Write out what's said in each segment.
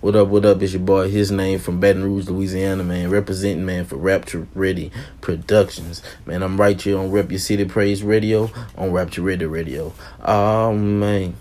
What up, what up? It's your boy, his name from Baton Rouge, Louisiana, man. Representing, man, for Rapture Ready Productions. Man, I'm right here on Rep Your City Praise Radio on Rapture Ready Radio. Oh, man.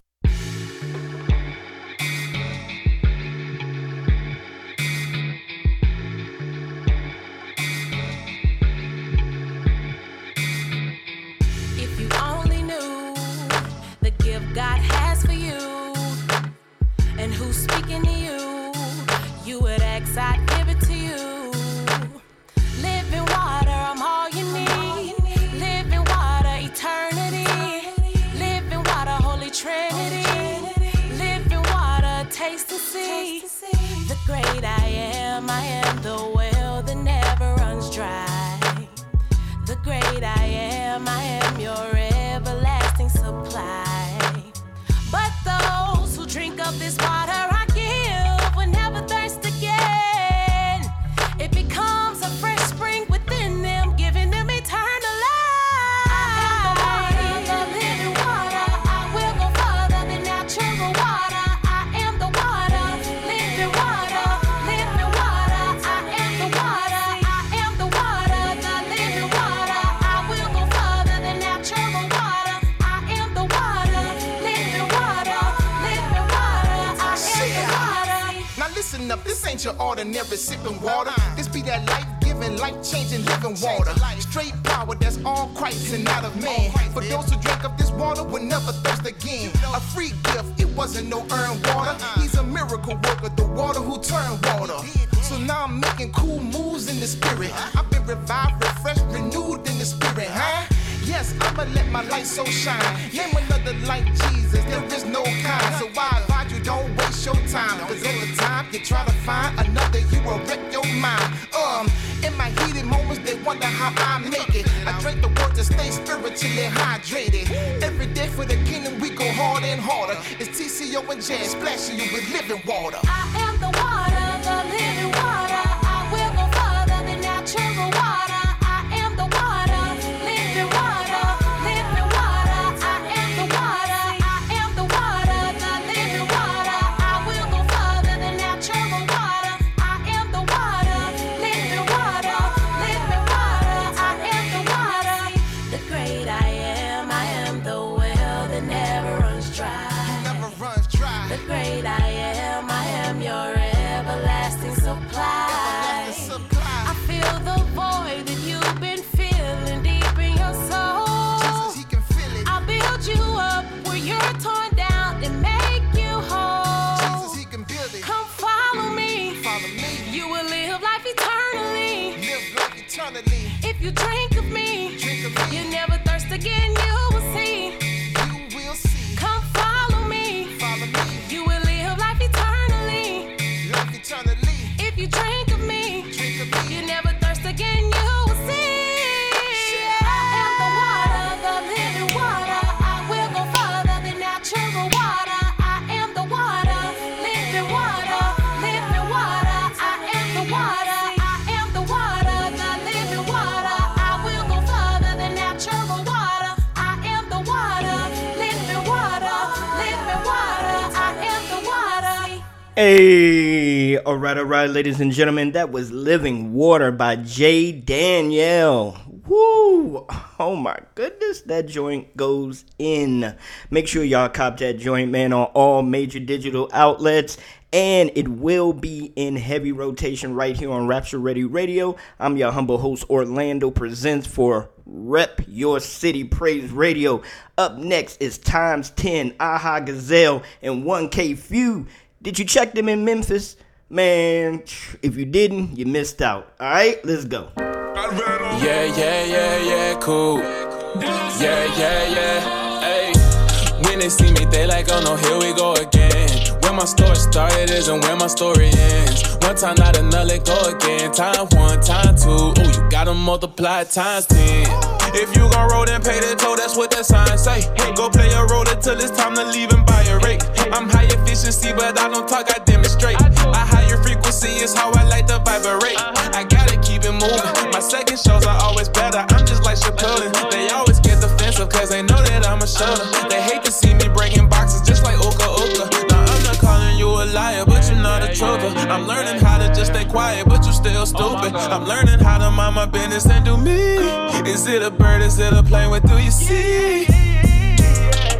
great I am. I am your everlasting supply. I feel the void that you've been feeling deep in your soul. I build you up where you're torn down and make you whole. Come follow me. You will live life eternally. If you drink of me, you never thirst again. Hey, all right, all right, ladies and gentlemen, that was Living Water by Jay Danielle. Woo! Oh my goodness, that joint goes in. Make sure y'all cop that joint, man, on all major digital outlets. And it will be in heavy rotation right here on Rapture Ready Radio. I'm your humble host, Orlando Presents for Rep Your City Praise Radio. Up next is Times 10, Aha Gazelle, and 1K Phew. Did you check them in Memphis? Man, if you didn't, you missed out. All right, let's go. Yeah, yeah, yeah, yeah, cool. Yeah, yeah, yeah. Hey, when they see me, they like, oh no, here we go again. Where my story started isn't where my story ends. One time, not another, go again. Time one, time two. Ooh, you gotta multiply times ten. If you gon' roll, then pay the toll, that's what that sign say. Go play a role until it's time to leave and buy a rate. I'm high efficiency, but I don't talk, I demonstrate. I higher frequency is how I like to vibrate. I gotta keep it moving. My second shows are always better. I'm just like Chappelle. They always get defensive, cause they know that I'm a shoulder. They hate to see me breaking boxes just like Oka Oka. Now I'm not calling you a liar, but you're not a troll. I'm learning how to just stay quiet, but still oh stupid. I'm learning how to mind my business and do me. Is it a bird? Is it a plane? What do you see?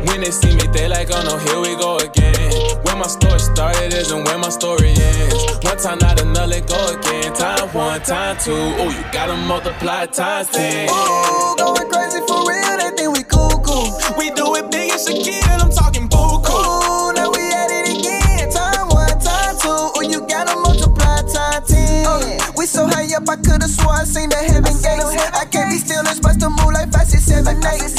When they see me, they like, oh no, here we go again. Where my story started isn't where my story ends. One time, not another, go again. Time one, time two. Oh, you gotta multiply times ten. Ooh, going crazy for real, they think we cool, cool. We do it big and Shaquille, I'm talking buku. Ooh, so high up, I could've swore I seen the heaven gates. I can't be still and supposed to move like five, six, seven, eight.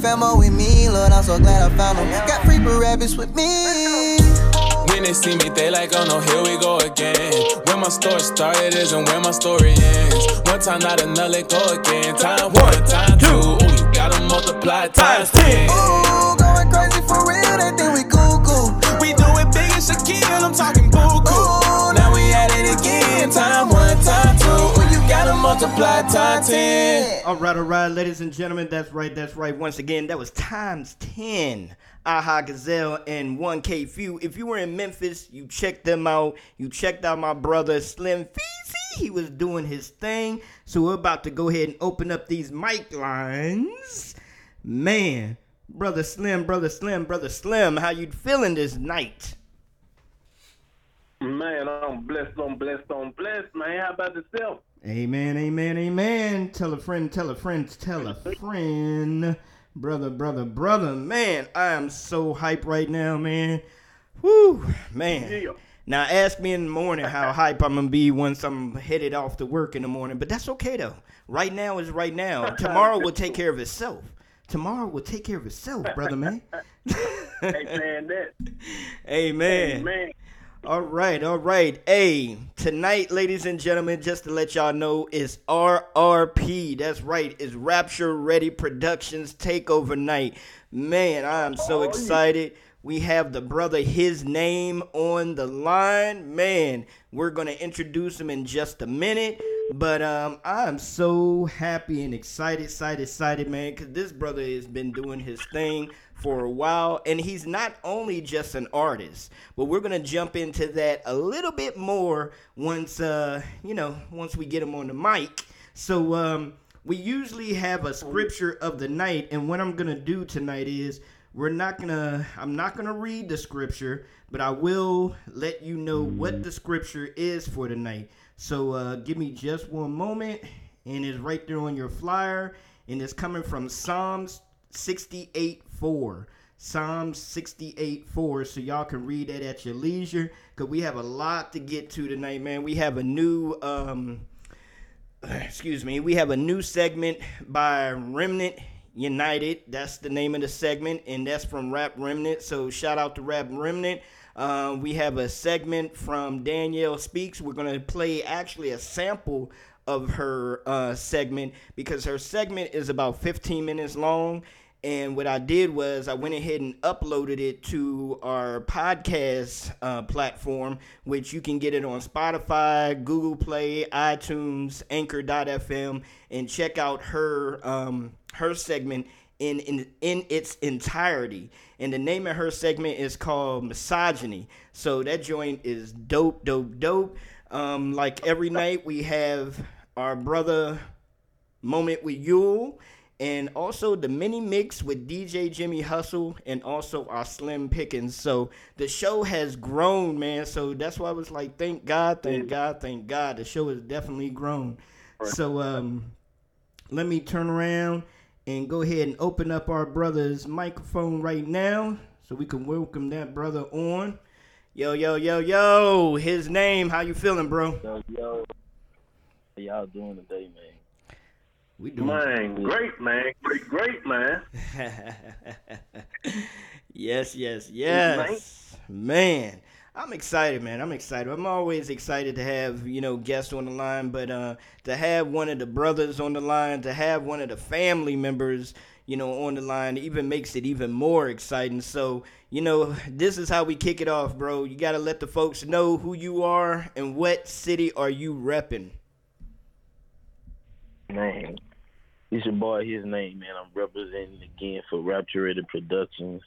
Got 1K with me, Lord, I'm so glad I found them. Got free rabbits with me. When they see me, they like, oh no, here we go again. Where my story started isn't where my story ends. One time, not another, go again. Time one, time two. Ooh, you gotta multiply times ten. Ooh, going crazy for real, they think we cool, cool. We do it big and Shaquille, I'm talking multiply times ten. All right, all right, ladies and gentlemen, that's right, that's right. Once again, that was times 10. Aha Gazelle and 1K Phew. If you were in Memphis, you checked them out. You checked out my brother Slim Feezy. He was doing his thing. So we're about to go ahead and open up these mic lines. Man, brother Slim, brother Slim, brother Slim, how you feeling this night? Man, I'm blessed, I'm blessed, I'm blessed, man. How about yourself? Amen, amen, amen. Tell a friend, tell a friend, tell a friend. Brother, brother, brother. Man, I am so hype right now, man. Whoo, man. Yeah. Now ask me in the morning how hype I'm gonna be once I'm headed off to work in the morning, but that's okay though. Right now is right now. Tomorrow will take care of itself. Tomorrow will take care of itself, brother man. Hey, man, that. Amen. Man, All right, all right. Hey, tonight, ladies and gentlemen, just to let y'all know, is RRP. That's right, it's Rapture Ready Productions Takeover Night. Man, I am so excited. We have the brother, his name on the line. Man, we're gonna introduce him in just a minute. But um, I'm so happy and excited, excited, excited, man, because this brother has been doing his thing for a while, and he's not only just an artist, but we're gonna jump into that a little bit more once, uh, you know, once we get him on the mic. So um, we usually have a scripture of the night, and what I'm gonna do tonight is we're not gonna i'm not gonna read the scripture but i will let you know what the scripture is for tonight so uh, give me just one moment and it's right there on your flyer and it's coming from psalms 68 4 psalms 68 4 so y'all can read that at your leisure because we have a lot to get to tonight man we have a new um excuse me, we have a new segment by Remnant United. That's the name of the segment, and that's from Rap Remnant. So shout out to Rap Remnant. Uh, we have a segment from Danielle Speaks. We're gonna play actually a sample of her uh, segment because her segment is about 15 minutes long. And what I did was I went ahead and uploaded it to our podcast uh, platform, which you can get it on Spotify, Google Play, iTunes, Anchor.fm, and check out her um, her segment in, in in its entirety. And the name of her segment is called Misogyny. So that joint is dope, dope, dope. Um, like every night we have our brother Moment with Yule, and also the mini mix with DJ Jimmy Hustle, and also our Slim Pickens. So the show has grown, man. So that's why I was like, thank God, thank God, thank God. The show has definitely grown. So um, let me turn around and go ahead and open up our brother's microphone right now, so we can welcome that brother on. Yo, yo, yo, yo. His name. How you feeling, bro? Yo, yo, how y'all doing today, man? We doing man, great, man. Great, great, man. yes, yes, yes. Man, I'm excited, man. I'm excited. I'm always excited to have, you know, guests on the line, but uh, to have one of the brothers on the line, to have one of the family members, you know, on the line, even makes it even more exciting. So, you know, this is how we kick it off, bro. You got to let the folks know who you are and what city are you repping. Man, it's your boy. His name, man. I'm representing again for Rapture Ready Productions,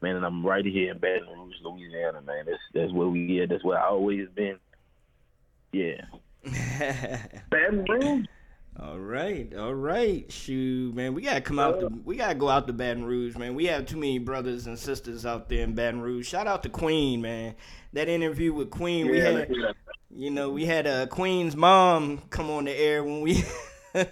man, and I'm right here in Baton Rouge, Louisiana, man. That's that's where we at. That's where I always been. Yeah. Baton Rouge. All right, all right. Shoot, man, we gotta come out. To, we gotta go out to Baton Rouge, man. We have too many brothers and sisters out there in Baton Rouge. Shout out to Queen, man. That interview with Queen, we Yeah, had, yeah. you know, we had uh, Queen's mom come on the air when we.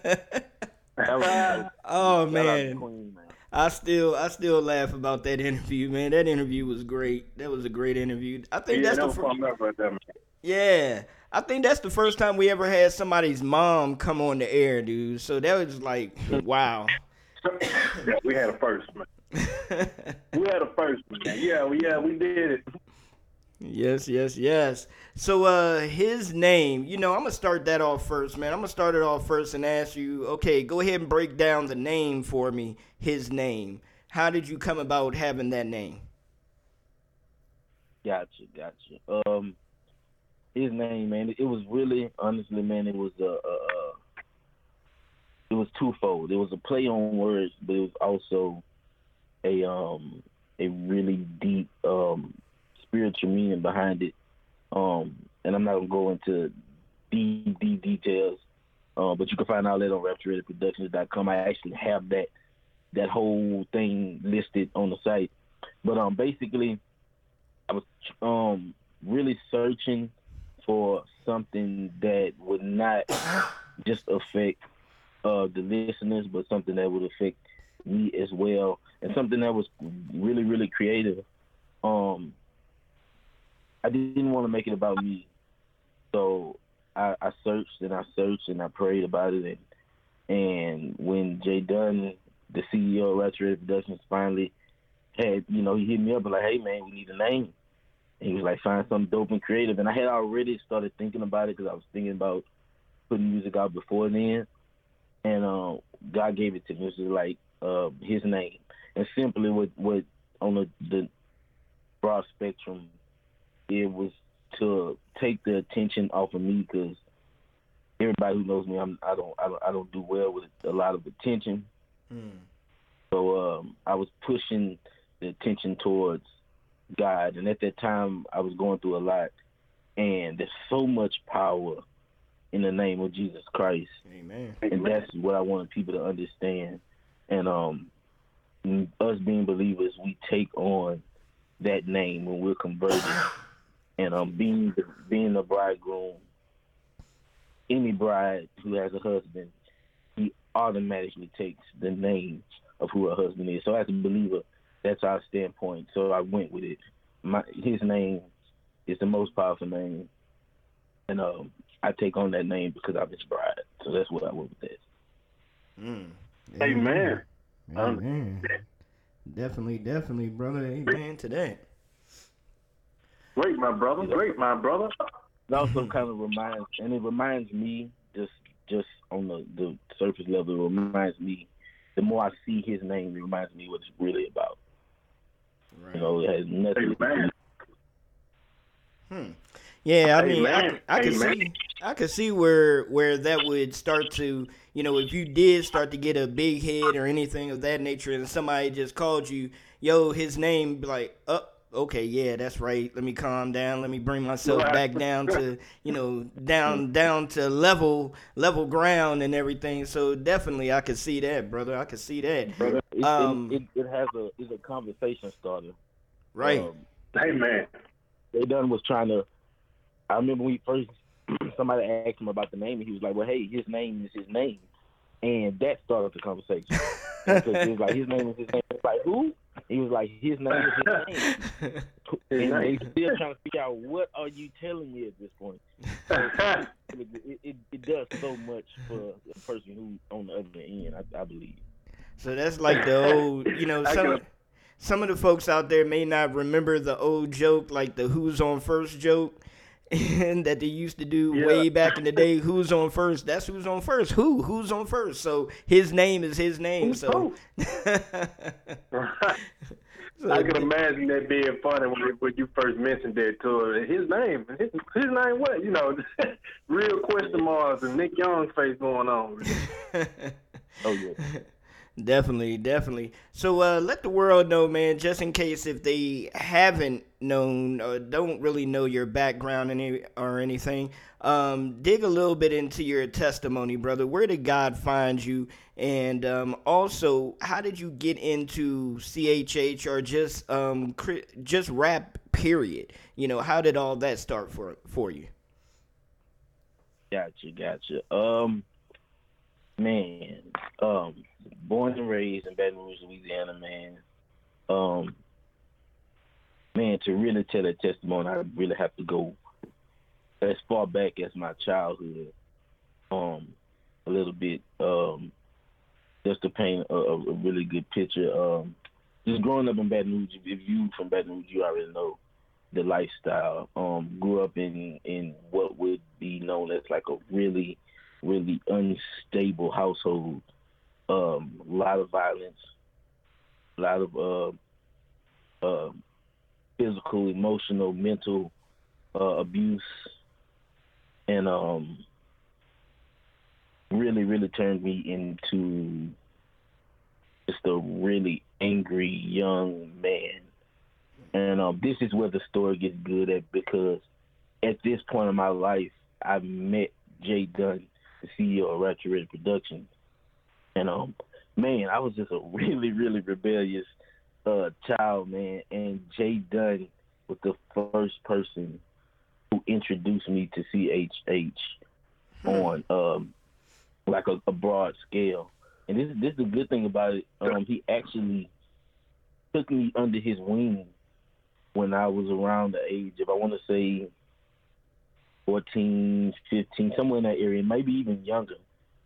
That was- oh shout out to man, Queen, man. I still, I still laugh about that interview, man. That interview was great. That was a great interview. I think Yeah, that's the first. fucked right. Yeah, I think that's the first time we ever had somebody's mom come on the air, dude. So that was like, wow. Yeah, we had a first, man. We had a first, man. Yeah, we yeah we did it. Yes, yes, yes. So uh his name, you know, I'm gonna start that off first, man. I'm gonna start it off first and ask you, okay, go ahead and break down the name for me, his name. How did you come about having that name? Gotcha, gotcha. Um, his name, man. It was really, honestly, man. It was a, uh, uh, it was twofold. It was a play on words, but it was also a um a really deep um spiritual meaning behind it. Um, and I'm not gonna go into deep, deep details. Uh, but you can find all that on RaptureReadyProductions.com. I actually have that that whole thing listed on the site. But um, basically, I was um really searching for something that would not just affect uh the listeners, but something that would affect me as well, and something that was really really creative. Um, I didn't want to make it about me, so I, I searched and I searched and I prayed about it, and and when Jay Dunn, the CEO of Retro Productions, finally had you know he hit me up and like, hey man, we need a name. And he was like, find something dope and creative. And I had already started thinking about it because I was thinking about putting music out before then. And uh, God gave it to me. It was like uh, his name. And simply what, what on the, the broad spectrum, it was to take the attention off of me because everybody who knows me, I'm, I don't, I don't, I don't do well with a lot of attention. So um, I was pushing the attention towards God, and at that time I was going through a lot. And there's so much power in the name of Jesus Christ, Amen. and that's what I wanted people to understand. And um, us being believers, we take on that name when we're converted, and um, being the, being the bridegroom. Any bride who has a husband, he automatically takes the name of who her husband is. So as a believer, that's our standpoint. So I went with it. My his name is the most powerful name, and um, I take on that name because I'm his bride. So that's what I went with that. Mm. Amen. Amen. Definitely, definitely, brother. Amen to that. Great, my brother. Great, my brother. It also kind of reminds, and it reminds me just just on the the surface level, it reminds me. The more I see his name, it reminds me what it's really about. Right. You know, it has nothing. Amen. Hmm. Yeah, I mean, I, Amen. can- I can Amen. see, I can see where where that would start to, you know, if you did start to get a big head or anything of that nature, and somebody just called you, yo, his name, be like, oh, okay, yeah, that's right. Let me calm down. Let me bring myself Right. back down to, you know, down down to level level ground and everything. So definitely, I could see that, brother. I could see that. It, it- Um, it, it has a it's a conversation starter. Right. Um, man, Jay Dunn was trying to. I remember when we first somebody asked him about the name, and he was like, "Well, hey, his name is his name," and that started the conversation. Because he was like, "His name is his name." It's like who? He was like, "His name is his name," and they still trying to figure out what are you telling me at this point. It, it, it does so much for the person who on the other end. I, I believe. So that's like the old, you know, some some of the folks out there may not remember the old joke, like the "Who's on first joke. And that they used to do Yeah. way back in the day, who's on first? That's who's on first. Who? Who's on first? So his name is his name. Who's so I can imagine that being funny when, when you first mentioned that to her. His name, his, his name what? You know, real question marks and Nick Young's face going on. Oh yeah. Definitely, definitely. So uh, let the world know, man, just in case if they haven't known or don't really know your background any, or anything, um, dig a little bit into your testimony, brother. Where did God find you? And um, also, how did you get into CHH or just um, just rap? Period. You know, how did all that start for for you? Gotcha, gotcha. Um, man, um, born and raised in Baton Rouge, Louisiana, man. Um, man, to really tell that testimony, I really have to go as far back as my childhood. Um, a little bit. Um, just to paint a, a a really good picture. Um, just growing up in Baton Rouge, if you from Baton Rouge, you already know the lifestyle. Um, grew up in in what would be known as like a really, really unstable household. Um, a lot of violence, a lot of uh, uh, physical, emotional, mental uh, abuse, and um, really, really turned me into just a really angry young man. And um, this is where the story gets good at because at this point in my life, I met Jay Dunn, the CEO of Rapture Ready Productions. And um, man, I was just a really, really rebellious uh, child, man. And Jay Dunn was the first person who introduced me to CHH on um, like a, a broad scale. And this is this is the good thing about it. Um, he actually took me under his wing when I was around the age of I want to say 14, 15, somewhere in that area, maybe even younger.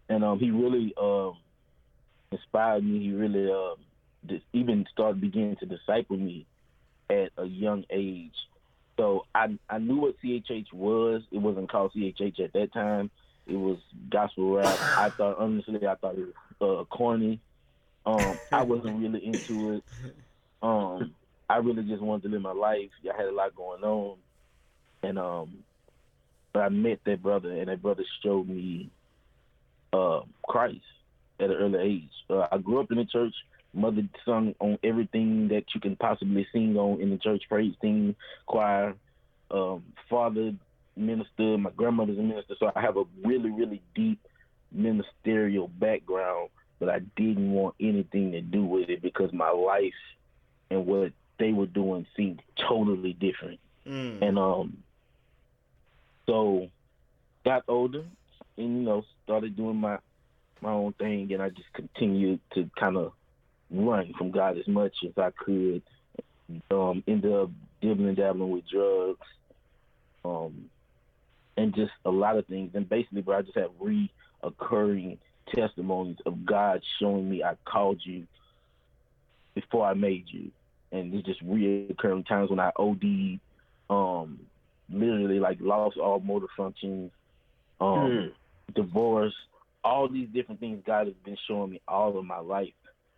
And um, he really um, inspired me. He really um, just even started beginning to disciple me at a young age. So I I knew what CHH was. It wasn't called CHH at that time. It was gospel rap. I thought honestly, I thought it was uh, corny. Um, I wasn't really into it. Um, I really just wanted to live my life. I had a lot going on, and um, but I met that brother, and that brother showed me uh, Christ at an early age. Uh, I grew up in the church. Mother sung on everything that you can possibly sing on in the church, praise team, choir. Um, father minister, my grandmother's a minister, so I have a really, really deep ministerial background, but I didn't want anything to do with it because my life and what they were doing seemed totally different. Mm. And um so got older and you know, started doing my my own thing and I just continued to kind of run from God as much as I could. Um ended up dibbling and dabbling with drugs. Um and just a lot of things. And basically, bro, I just have reoccurring testimonies of God showing me I called you before I made you. And it's just reoccurring times when I OD'd, um, literally like lost all motor functions, um, divorce, all these different things God has been showing me all of my life.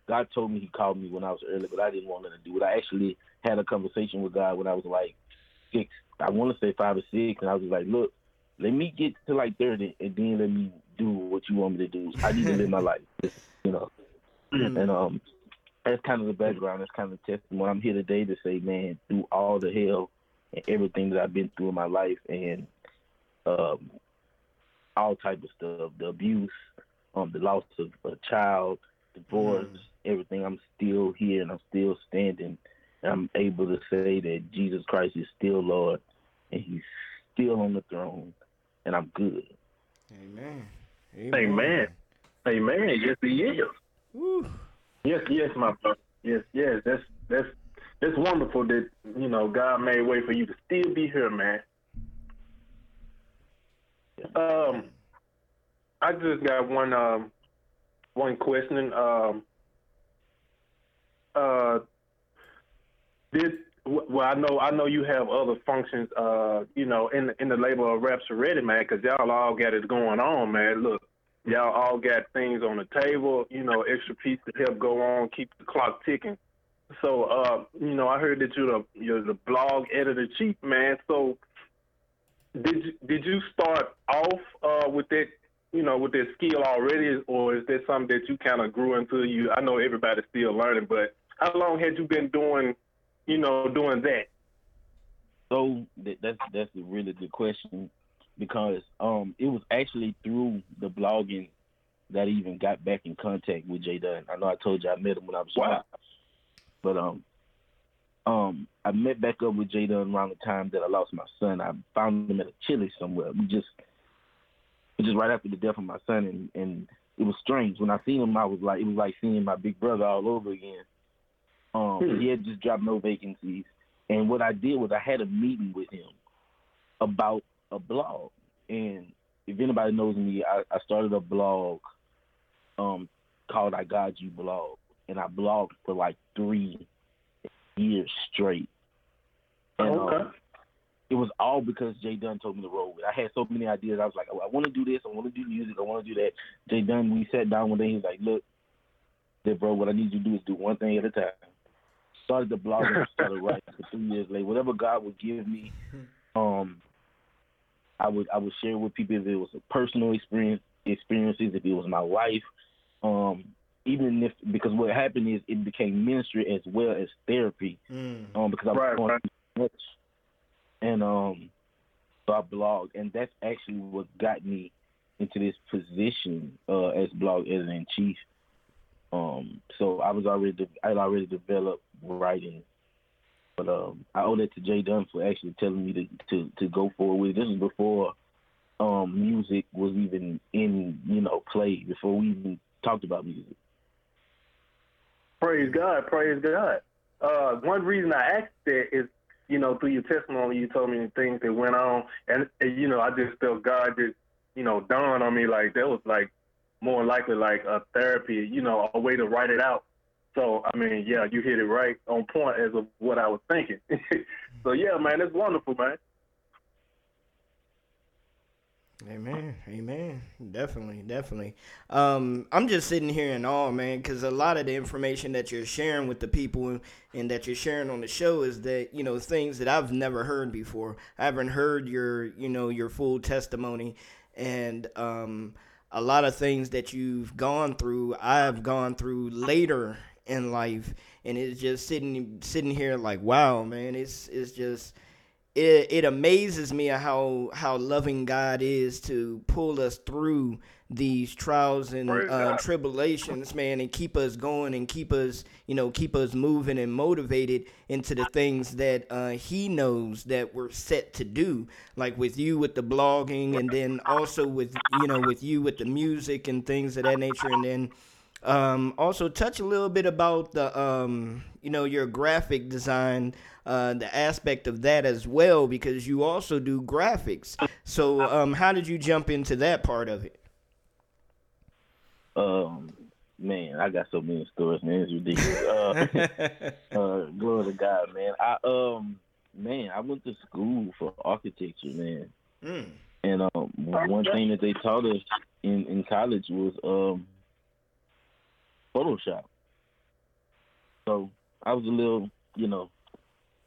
God told me He called me when I was early, but I didn't want to do it. I actually had a conversation with God when I was like six. I want to say five or six, and I was like, "Look, let me get to like thirty, and then let me do what you want me to do. I need to live my life, you know." And um, that's kind of the background. That's kind of the testimony. I'm here today to say, man, through all the hell and everything that I've been through in my life, and um, all type of stuff, the abuse, um, the loss of a child, divorce, everything. I'm still here and I'm still standing. And I'm able to say that Jesus Christ is still Lord and He's still on the throne, and I'm good. Amen. Amen. Amen. Yes, he is. Woo. Yes, yes, my brother. Yes, yes. That's that's that's wonderful that you know God made way for you to still be here, man. Um, I just got one um one question. Um, uh, Did well, I know I know you have other functions, uh, you know, in in the label of Rapture Ready, man, because y'all all got it going on, man. Look, y'all all got things on the table, you know, extra piece to help go on, keep the clock ticking. So, uh, you know, I heard that you're the you're the blog editor chief, man. So, did you, did you start off uh, with that, you know, with that skill already, or is that something that you kind of grew into? You, I know everybody's still learning, but how long had you been doing, you know, doing that? So th- that's that's a really good question because um it was actually through the blogging that I even got back in contact with Jay Dunn. I know I told you I met him when I was Wow. young, but um um I met back up with Jay Dunn around the time that I lost my son. I found him at a Chili somewhere. We just just right after the death of my son and and it was strange. When I seen him I was like it was like seeing my big brother all over again. Um Hmm. he had just dropped no vacancies. And what I did was I had a meeting with him about a blog. And if anybody knows me, I, I started a blog um, called I Got You Blog. And I blogged for like three years straight. And, Okay. um, it was all because Jay Dunn told me to roll with. I had so many ideas. I was like, oh, I want to do this. I want to do music. I want to do that. Jay Dunn, we sat down one day. He's like, look, said, bro, what I need you to do is do one thing at a time. Started the blog and started writing for three years later. Whatever God would give me, um, I would I would share with people if it was a personal experience experiences, if it was my life, um, even if because what happened is it became ministry as well as therapy, Mm. um, because I was Right, going right. through much, and um, so I blog, and that's actually what got me into this position uh, as blog editor in chief. Um, so I was already de- I had already developed writing, but um, I owe that to Jay Dunn for actually telling me to to, to go forward with it. This was before um, music was even in you know play before we even talked about music. Praise God, praise God. Uh, one reason I asked that is, you know, through your testimony, you told me the things that went on, and, and you know, I just felt God just, you know, dawned on me like that was like more likely like a therapy, you know, a way to write it out. So I mean, yeah, you hit it right on point as of what I was thinking. so yeah, man, it's wonderful, man. Amen. Amen. Definitely. Definitely. Um, I'm just sitting here in awe, man, because a lot of the information that you're sharing with the people and that you're sharing on the show is that you know things that I've never heard before. I haven't heard your you know your full testimony, and um, a lot of things that you've gone through, I've gone through later in life, and it's just sitting sitting here like, wow, man, it's it's just it, it amazes me how how loving God is to pull us through these trials and uh, tribulations, man, and keep us going and keep us, you know, keep us moving and motivated into the things that uh, He knows that we're set to do. Like with you with the blogging, and then also with you know with you with the music and things of that nature, and then um, also touch a little bit about the um, you know your graphic design uh, the aspect of that as well because you also do graphics so um, how did you jump into that part of it Um, man, I got so many stories, man. It's ridiculous. Uh, uh, glory to God, man. I um, man, I went to school for architecture, man. Mm. And um, one thing that they taught us in in college was um, Photoshop. So I was a little, you know,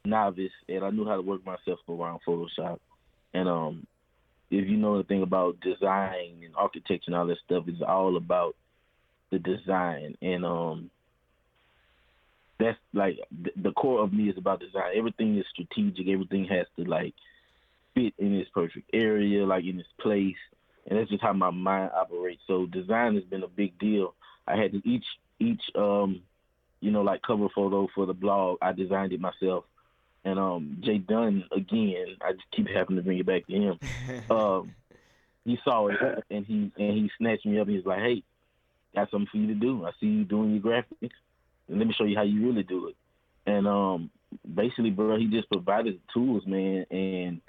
novice, and I knew how to work myself around Photoshop. And um, if you know anything about design and architecture and all that stuff, it's all about the design. And um, that's like th- the core of me is about design. Everything is strategic. Everything has to like fit in its perfect area, like in its place. And that's just how my mind operates. So design has been a big deal. I had to each each um you know like cover photo for the blog. I designed it myself. And um Jay Dunn again, I just keep having to bring it back to him. um he saw it and he and he snatched me up and he's like, Hey, got something for you to do. I see you doing your graphics and let me show you how you really do it. And um basically bro, he just provided the tools, man, and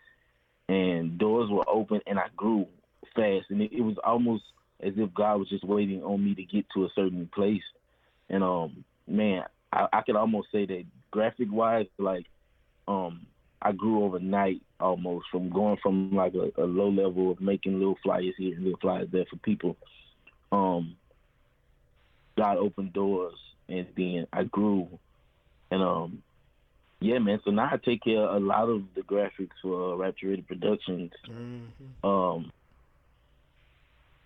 and doors were open and I grew fast and it, it was almost as if God was just waiting on me to get to a certain place. And um man, I, I could almost say that graphic wise, like um, I grew overnight almost from going from like a, a low level of making little flyers here and little flyers there for people. Um, God opened doors, and then I grew, and um, yeah, man. So now I take care of a lot of the graphics for uh, Rapture Ready Productions. Um,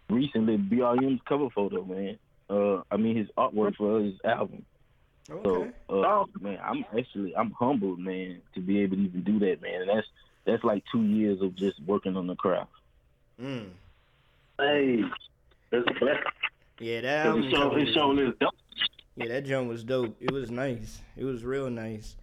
recently, BRM's cover photo, man. Uh, I mean his artwork for his album. Okay. So, uh, man, I'm actually I'm humbled, man, to be able to even do that, man. And that's that's like two years of just working on the craft. Mm. Hey, that's a. Yeah, that 'Cause album it show, cover it was- show is dope. Yeah, that joint was dope. It was nice. It was real nice.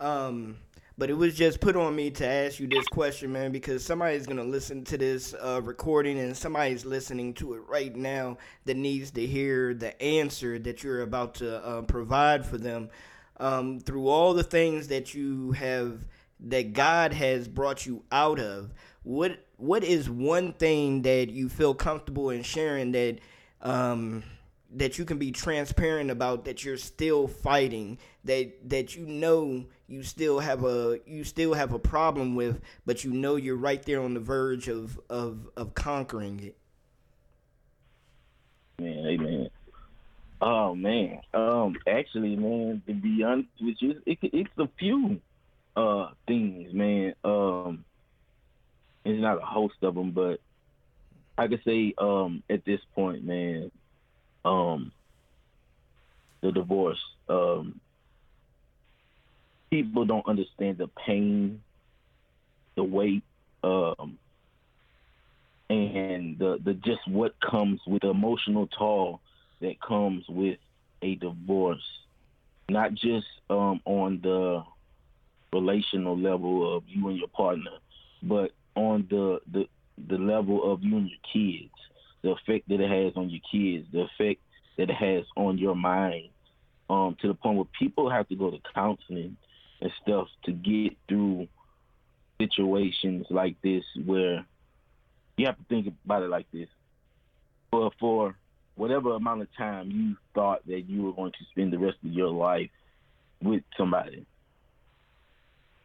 Um, but it was just put on me to ask you this question, man, because somebody's gonna listen to this uh, recording and somebody's listening to it right now that needs to hear the answer that you're about to uh, provide for them. Um, through all the things that you have that God has brought you out of, what what is one thing that you feel comfortable in sharing that um, that you can be transparent about that you're still fighting that that you know you still have a you still have a problem with but you know you're right there on the verge of of of conquering it Man, amen. Oh man, um, actually, man, to be honest with you, it, it's a few uh things, man. Um, it's not a host of them, but I could say, um, at this point, man, um, the divorce, um, people don't understand the pain, the weight, um, and the the just what comes with the emotional toll that comes with a divorce, not just um, on the relational level of you and your partner, but on the the the level of you and your kids, the effect that it has on your kids, the effect that it has on your mind, um, to the point where people have to go to counseling and stuff to get through situations like this where you have to think about it like this. For for whatever amount of time you thought that you were going to spend the rest of your life with somebody.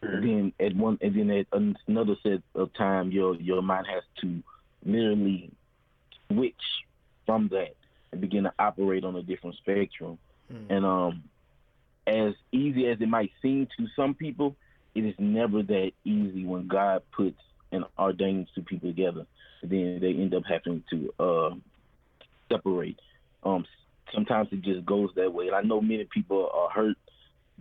And then at one and then at another set of time your your mind has to literally switch from that and begin to operate on a different spectrum. And um as easy as it might seem to some people, it is never that easy when God puts and ordains two people together. Then they end up having to uh, separate. Um, sometimes it just goes that way. And I know many people are hurt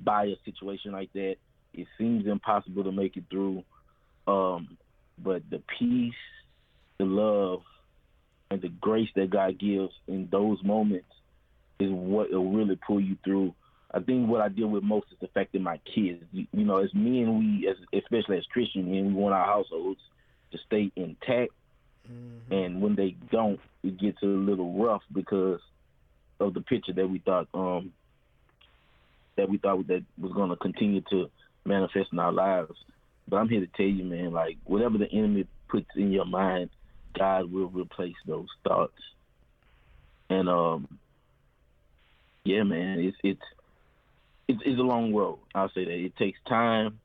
by a situation like that. It seems impossible to make it through. Um, but the peace, the love, and the grace that God gives in those moments is what will really pull you through. I think what I deal with most is affecting my kids, you, know, as me and we, as especially as Christian men, we want our households to stay intact. And when they don't, it gets a little rough because of the picture that we thought um that we thought that was going to continue to manifest in our lives. But I'm here to tell you, man, like whatever the enemy puts in your mind, God will replace those thoughts. And um, yeah, man, it's it's it's, it's a long road. I'll say that it takes time,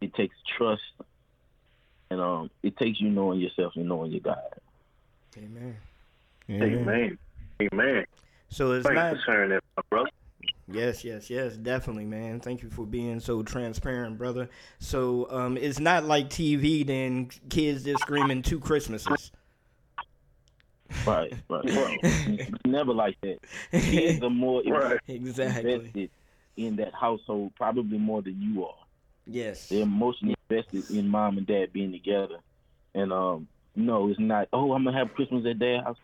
it takes trust, and um, it takes you knowing yourself and knowing your God. amen Amen. Amen. so it's Thanks not for that, my brother. Yes, yes, yes, definitely, man. Thank you for being so transparent, brother. So, um, it's not like TV, then kids just screaming two Christmases. Right, right. Well, never like that. Kids are more Right. Exactly. In that household, probably more than you are. Yes. They're emotionally invested in mom and dad being together. And um, no, it's not. Oh, I'm gonna have Christmas at their house.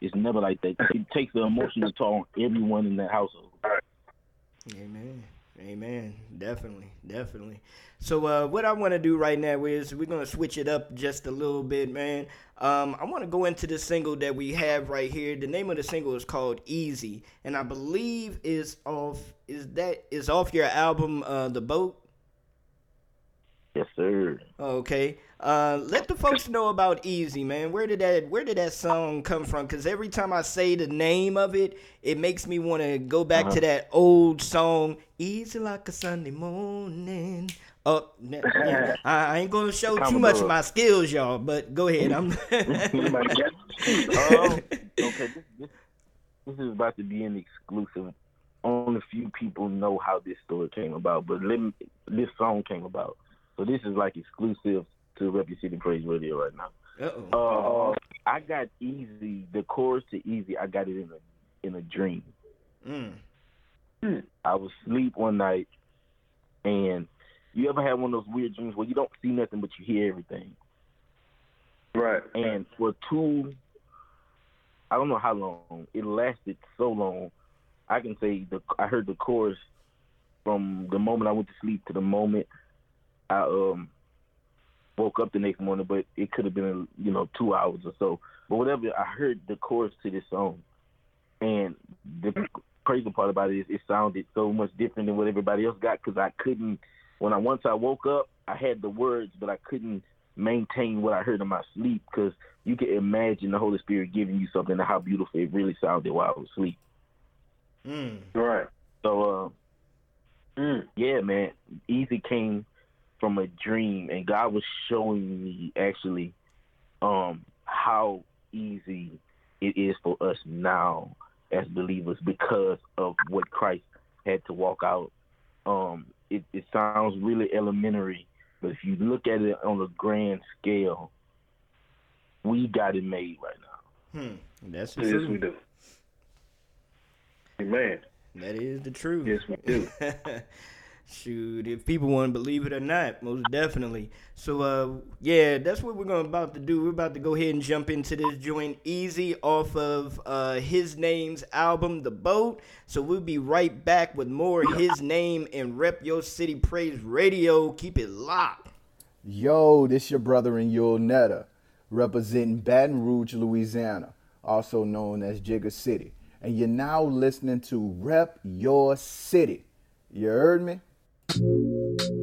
It's never like that. It takes the emotional toll on everyone in that household. Amen. Amen. Definitely. Definitely. So uh, what I want to do right now is we're gonna switch it up just a little bit, man. Um, I want to go into the single that we have right here. The name of the single is called Easy, and I believe is off is that is off your album, uh, The Boat. Yes, sir. Okay. Uh, let the folks know about Easy, man. Where did that Where did that song come from? Because every time I say the name of it, it makes me want to go back Uh-huh. to that old song, "Easy Like a Sunday Morning." Oh, yeah. I, ain't gonna show too much of my skills, y'all. But go ahead. I'm. um, okay, this, this is about to be an exclusive. Only a few people know how this story came about, but let me, this song came about. So this is like exclusive to Rep Your City Praise Radio right now. Uh-oh. Uh, I got easy the chorus to easy. I got it in a in a dream. Mm. I was asleep one night, and you ever had one of those weird dreams where you don't see nothing but you hear everything? Right. And for two, I don't know how long it lasted. So long, I can say the I heard the chorus from the moment I went to sleep to the moment I um woke up the next morning. But it could have been you know two hours or so. But whatever, I heard the chorus to this song, and the crazy part about it is it sounded so much different than what everybody else got because I couldn't. When I once I woke up, I had the words, but I couldn't maintain what I heard in my sleep because you can imagine the Holy Spirit giving you something and how beautiful it really sounded while I was asleep. Mm. Right. So, uh, Mm. yeah, man, easy came from a dream, and God was showing me actually um, how easy it is for us now as believers because of what Christ had to walk out. Um, it, it sounds really elementary, but if you look at it on a grand scale, we got it made right now. Hmm. That's the Yes, truth. we do. Amen. That is the truth. Yes, we do. Shoot, if people want to believe it or not, most definitely. So, uh, yeah, that's what we're gonna about to do. We're about to go ahead and jump into this joint easy off of uh, his name's album, The Boat. So we'll be right back with more his name and Rep Your City Praise Radio. Keep it locked. Yo, this your brother in Yule Netta, representing Baton Rouge, Louisiana, also known as Jigger City. And you're now listening to Rep Your City. You heard me? This hard.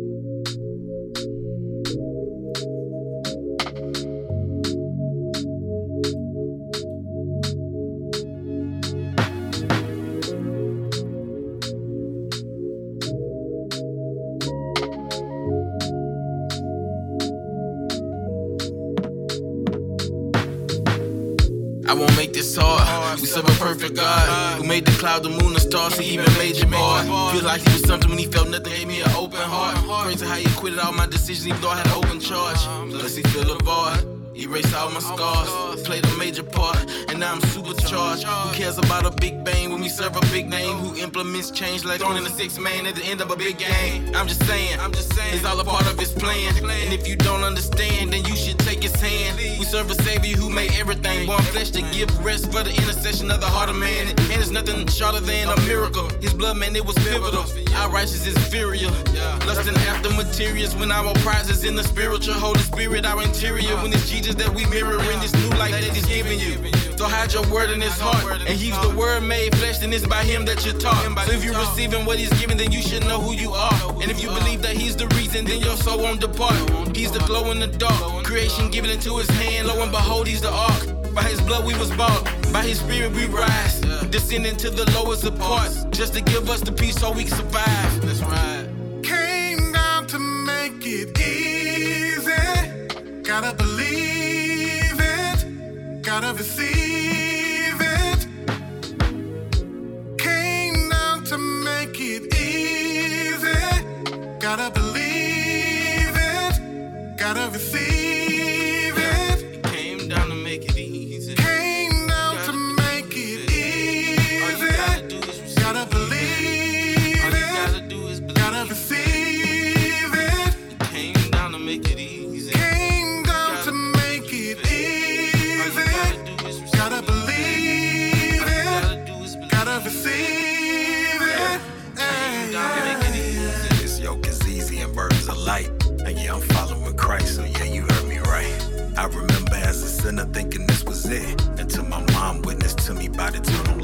We serve a perfect God who made the cloud, the moon, the stars. He even made your boy. Feel like he was something when he felt nothing. Gave me an open heart. Crazy how he quitted all my decisions, even though I had an open charge. Plus he filled a void. Erased all my scars, played a major part, and now I'm supercharged. Who cares about a big bang when we serve a big name? Who implements change like throwing in a six man at the end of a big game? I'm just saying, I'm just saying, it's all a part of his plan. And if you don't understand, then you should take his hand. We serve a savior who made everything born flesh to give rest for the intercession of the heart of man. And it's nothing shorter than a miracle. His blood, man, it was pivotal. Our righteousness is inferior. Materials when our prize is in the spiritual. Holy Spirit, our interior. When it's Jesus that we mirror in this new life that He's giving you. So hide your word in His heart. And He's the word made flesh, and it's by Him that you're. So if you're receiving what He's giving, then you should know who you are. And if you believe that He's the reason, then your soul won't depart. He's the glow in the dark. Creation given into His hand. Lo and behold, He's the ark. By His blood we was bought. By His Spirit we rise. Descending to the lowest of parts. Just to give us the peace so we can survive. That's right. It easy. Gotta believe it. Gotta receive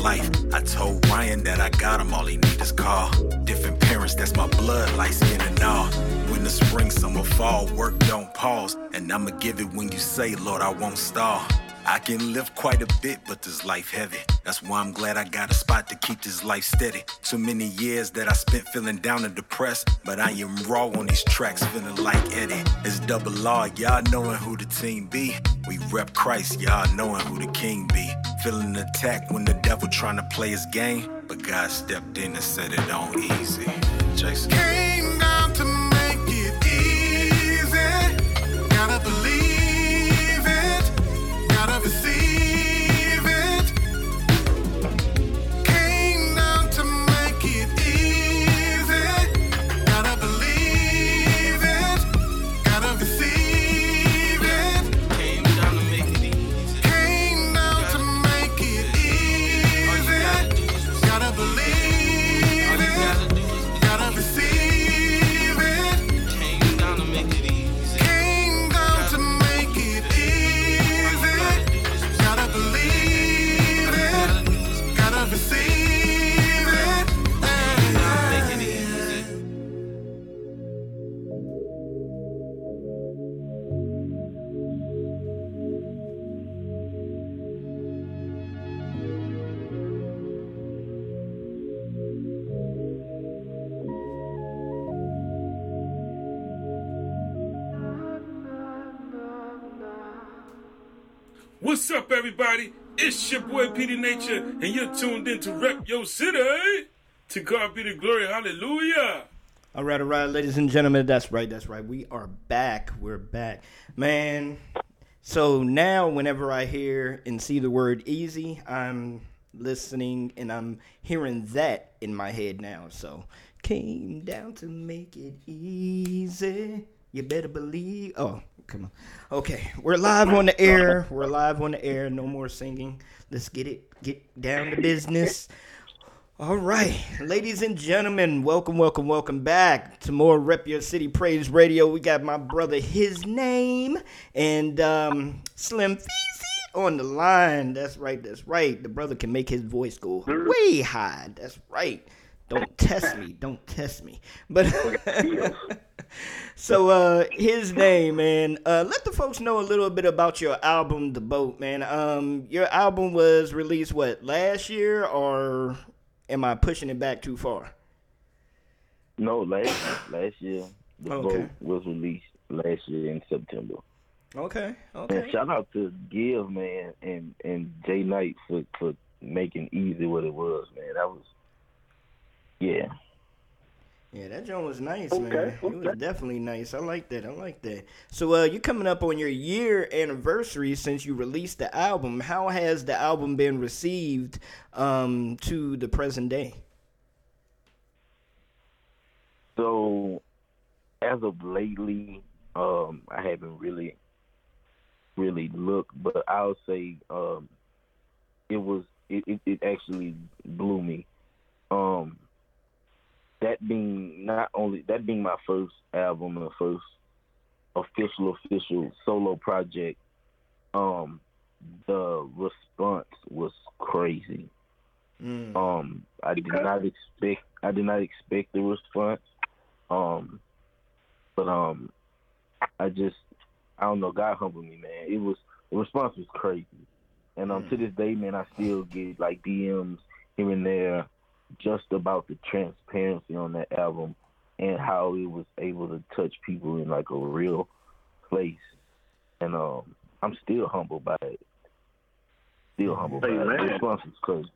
life. I told Ryan that I got him, all he need is call. Different parents, that's my blood, light skin and all. The spring, summer, fall, work don't pause. And I'ma give it when you say, Lord, I won't stall. I can lift quite a bit, but this life heavy. That's why I'm glad I got a spot to keep this life steady. So many years that I spent feeling down and depressed, but I am raw on these tracks, feeling like Eddie. It's double R, y'all knowing who the team be. We rep Christ, y'all knowing who the king be. Feeling attacked when the devil trying to play his game, but God stepped in and set it on easy. Jason. Came What's up, everybody? It's your boy Petey Nature, and you're tuned in to Rep Yo City. To God be the glory. Hallelujah. All right, all right, ladies and gentlemen, that's right, that's right. We are back. We're back. Man, so now whenever I hear and see the word easy, I'm listening and I'm hearing that in my head now. So, came down to make it easy. You better believe. Oh, come on. Okay, we're live on the air. We're live on the air. No more singing. Let's get it, get down to business. All right, ladies and gentlemen, welcome, welcome, welcome back to more Rep Your City Praise Radio. We got my brother, his name, and um, Slim Feezy on the line. That's right, that's right. The brother can make his voice go way high. That's right. Don't test me. Don't test me. But so uh his name, man. Uh let the folks know a little bit about your album, The Boat, man. Um your album was released what, last year or am I pushing it back too far? No, last last year the Okay. Boat was released last year in September. Okay, And okay. shout out to Give man and and Jay Knight for for making easy what it was, man. That was yeah. Yeah, that joint was nice, man. It was definitely nice. I like that. I like that. So uh you're coming up on your year anniversary since you released the album. How has the album been received um to the present day? So as of lately, um, I haven't really really looked, but I'll say um, it was it, it, it actually blew me. Um, that being not only that being my first album and first official official solo project, um, the response was crazy. Mm. Um, I did not expect I did not expect the response. Um, but um, I just I don't know. God humbled me, man. It was the response was crazy, and um, to this day, man, I still get like DMs here and there, just about the transparency on that album and how it was able to touch people in like a real place, and um, I'm still humbled by it. Still humbled by it. The response was crazy.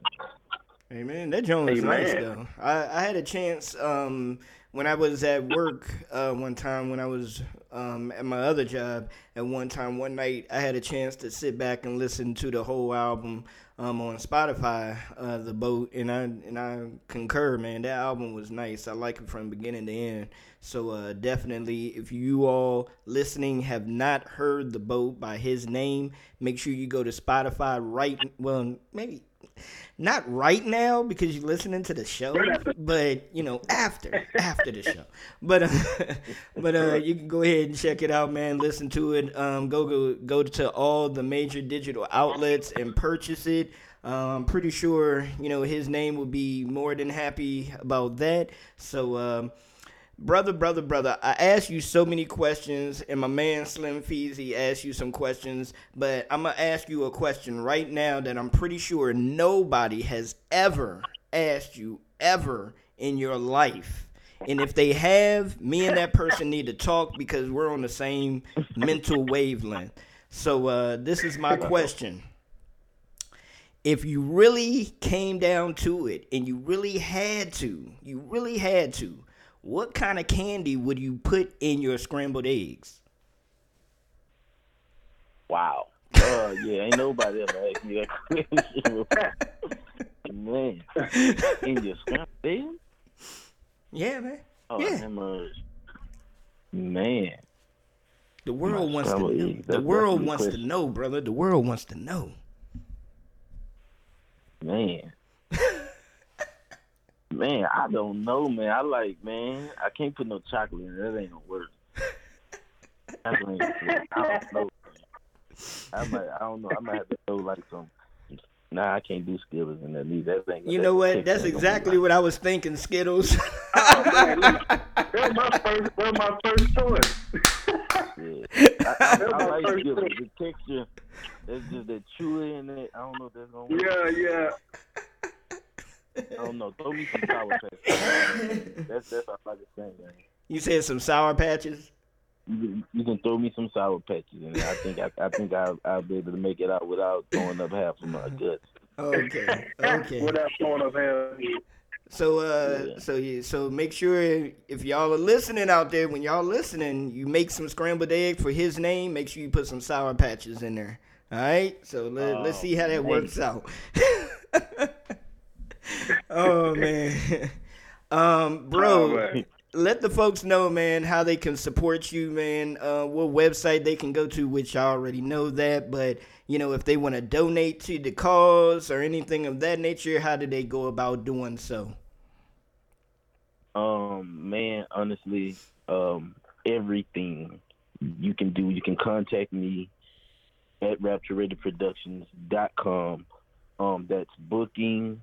Hey man, that joint was nice Amen. though. I, I had a chance um, when I was at work uh, one time when I was um, at my other job. At one time, one night, I had a chance to sit back and listen to the whole album um, on Spotify, uh, The Boat, and I and I concur, man. That album was nice. I like it from beginning to end. So uh, definitely, if you all listening have not heard The Boat by his name, make sure you go to Spotify right. Well, maybe not right now because you're listening to the show, but you know after after the show. But uh, but uh, you can go ahead and check it out, man. Listen to it. Um, go go go to all the major digital outlets and purchase it. I'm pretty sure you know his name will be more than happy about that. So. Um, Brother, brother, brother, I asked you so many questions, and my man Slim Feezy asked you some questions, but I'm gonna ask you a question right now that I'm pretty sure nobody has ever asked you ever in your life. And if they have, me and that person need to talk because we're on the same mental wavelength. So uh, this is my question. If you really came down to it and you really had to, you really had to, what kind of candy would you put in your scrambled eggs? Wow. Uh, yeah, ain't nobody ever asked me that question. man, in your scrambled eggs? Yeah, man. Oh, Yeah. that much. Man. The world My wants to know. The world wants to know, brother. The world wants to know. Man. Man, I don't know, man. I like, man, I can't put no chocolate in it. That ain't gonna work. That's ain't gonna work. I don't know. I might, I don't know. I might have to throw like some. Nah, I can't do Skittles in that. Either. That ain't. You that know what? That's ain't gonna be exactly what I was thinking, Skittles. Oh, that's my first. That's my first choice. Yeah. I, I, That's I my like first Skittles. choice. The texture, there's just that chewy in it. I don't know if that's gonna work. Yeah, yeah. I don't know. Throw me some sour patches. that's that's all I can say, man. you said some sour patches. You can, you can throw me some sour patches and. I think I, I think I'll, I'll be able to make it out without throwing up half of my guts. Okay. Okay. Without throwing up hands. So uh so yeah, so make sure if y'all are listening out there, when y'all listening, you make some scrambled egg for his name, make sure you put some sour patches in there. All right? So let, let's Oh, see how that man. works out. oh man. Um bro, Oh, let the folks know, man, how they can support you, man. Uh, what website they can go to, which I already know that. But you know, if they want to donate to the cause or anything of that nature, how do they go about doing so? Um, man, honestly, um, everything you can do, you can contact me at rapturereadyproductions.com. Um, that's booking.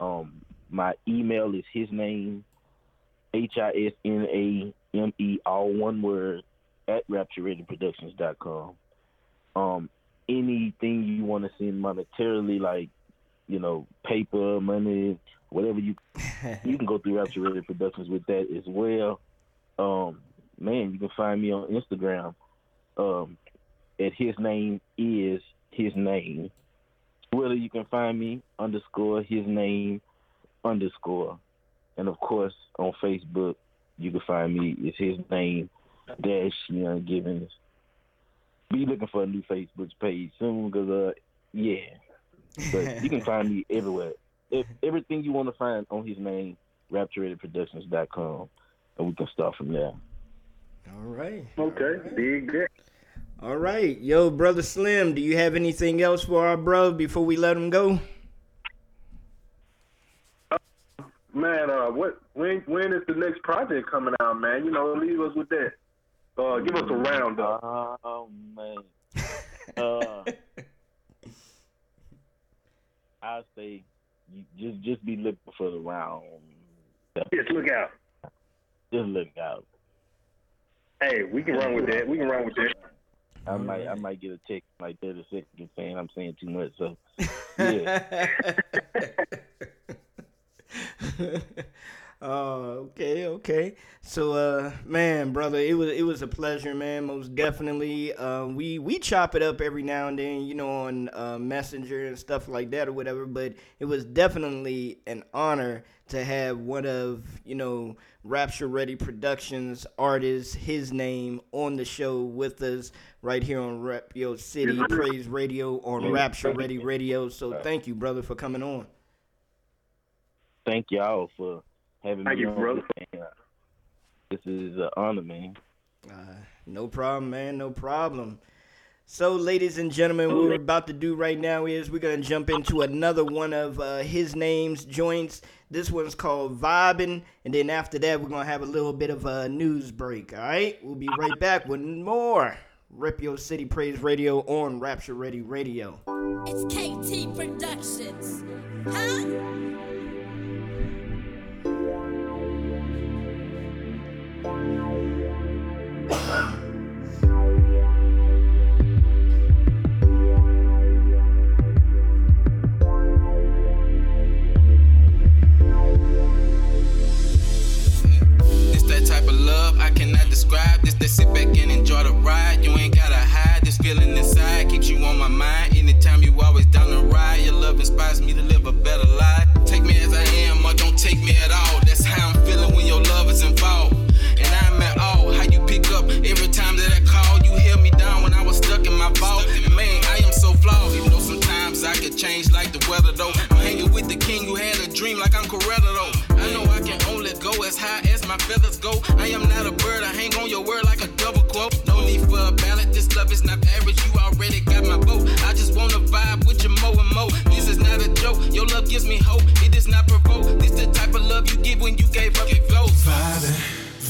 Um, my email is his name, H I S N A M E, all one word, at rapturereadyproductions.com. Um, anything you want to send monetarily, like, you know, paper, money, whatever you you can go through Rapture Ready Productions with that as well. Um, man, you can find me on Instagram. Um, at his name is his name. Twitter, you can find me underscore his name underscore, and of course on Facebook, you can find me. It's his name dash Young Givens. Be looking for a new Facebook page soon, cause uh, yeah. But you can find me everywhere. If everything you want to find on his name, RaptureReadyProductions.com, and we can start from there. All right. Okay, dig that. All right. Yo, brother Slim, do you have anything else for our bro before we let him go? Man, uh, what when when is the next project coming out, man? You know, leave us with that. Uh, give us a roundup. Oh man. Uh, I say you just just be looking for the round. Just look out. Just look out. Hey, we can run with that. We can run with that. I might I might get a text like thirty seconds saying I'm saying too much. So yeah. Oh, okay, okay. So, uh, man, brother, it was it was a pleasure, man. Most definitely. Uh, we we chop it up every now and then, you know, on uh, Messenger and stuff like that or whatever. But it was definitely an honor to have one of you know Rapture Ready Productions artists, his name on the show with us right here on Rep Yo City Praise Radio on Rapture Ready Radio. So, thank you, brother, for coming on. Thank y'all for having Thank me you, on. brother. Uh, This is an honor, man. Uh, no problem, man. No problem. So, ladies and gentlemen, what we're about to do right now is we're gonna jump into another one of uh, his name's joints. This one's called Vibin', and then after that, we're gonna have a little bit of a news break. All right, we'll be right back with more Rep Your City Praise Radio on Rapture Ready Radio. It's KT Productions. Huh? Back and enjoy the ride. You ain't gotta hide. This feeling inside keeps you on my mind. Anytime you always down the ride. Your love inspires me to live a better life. Take me as I am or don't take me at all. That's how I'm feeling when your love is involved. And I'm at all. How you pick up every time that I call. You held me down when I was stuck in my vault. And man, I am so flawed. Even though sometimes I could change like the weather though. I'm hanging with the king who had a dream like I'm Coretta though. Can only go as high as my feathers go. I am not a bird, I hang on your word like a double quote. No need for a ballot, this love is not average. You already got my vote. I just wanna vibe with you more and more. This is not a joke, your love gives me hope. It does not provoke. This the type of love you give when you gave up your ghost. Vibing,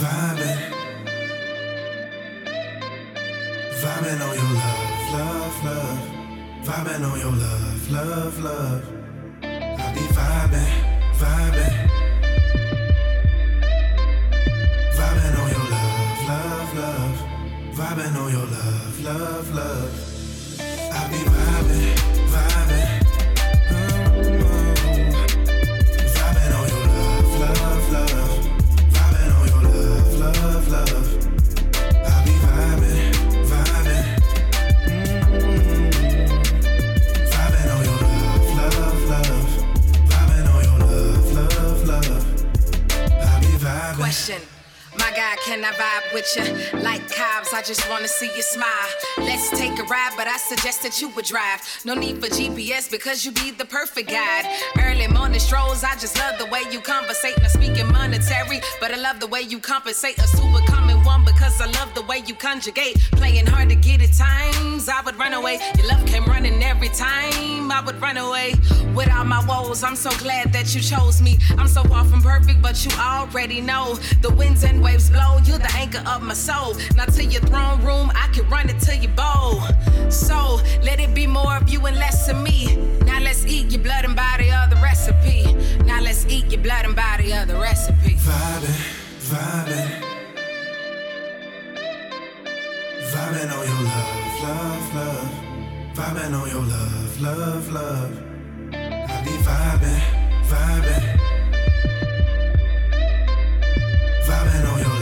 vibing. Vibing on your love, love, love. Vibing on your love, love, love. I be vibing. Vibing Vibing on your love, love, love. I be vibing, vibing. Question. God, can I vibe with you? Like cobs, I just wanna see you smile. Let's take a ride, but I suggest that you would drive. No need for GPS because you be the perfect guide. Early morning strolls, I just love the way you conversate. Not speaking monetary, but I love the way you compensate. A super common one because I love the way you conjugate. Playing hard to get at times, I would run away. Your love came running every time, I would run away. Without my woes, I'm so glad that you chose me. I'm so far from perfect, but you already know the winds and waves blow. You're the anchor of my soul. Now to your throne room, I can run it to your bowl. So let it be more of you and less of me. Now let's eat your blood and body of the recipe. Now let's eat your blood and body of the recipe. Vibing, vibing. Vibing on your love, love, love. Vibing on your love, love, love. I be vibing, vibing. Vibing on your.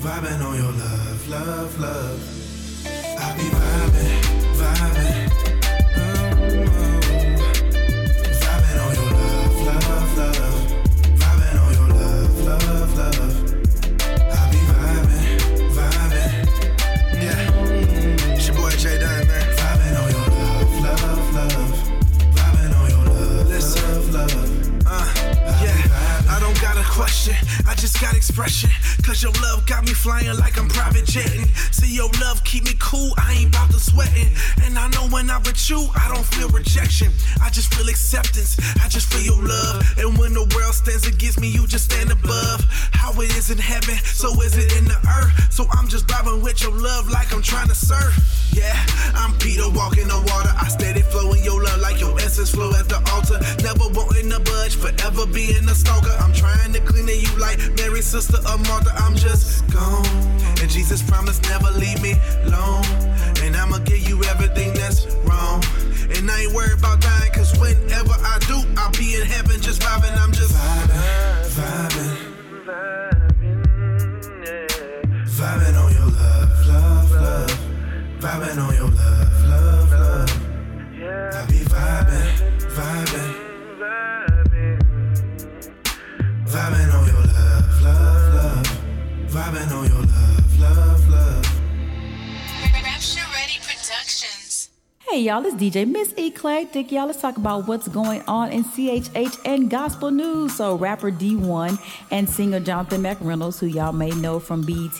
Vibing on your love, love, love. I be vibing. Got expression. Cause your love got me flying like I'm private jetting. See, your love keep me cool, I ain't about to sweating. And I know when I'm with you, I don't feel rejection. I just feel acceptance, I just feel your love. And when the world stands against me, you just stand above. How it is in heaven, so is it in the earth. So I'm just vibing with your love like I'm trying to surf. Yeah, I'm Peter walking the water. I steady flowing your love like your essence flow at the altar. Never wanting to budge, forever being a stalker. I'm trying to clean you like Mary's sister or Martha. I'm just gone. And Jesus promised never leave me alone. And I'ma give you everything that's wrong. And I ain't worried about dying, cause whenever I do, I'll be in heaven just vibing. I'm just vibing. Vibing on your love, love, love. Vibing on your love, love, love. I be vibing, vibing. Vibing on Vibing on your love, love, love. Rapture Ready Productions. Hey y'all, it's DJ Miss E Clay. Eclectic. Y'all, let's talk about what's going on in CHH and gospel news. So, rapper Dee-1 and singer Jonathan McReynolds, who y'all may know from BET,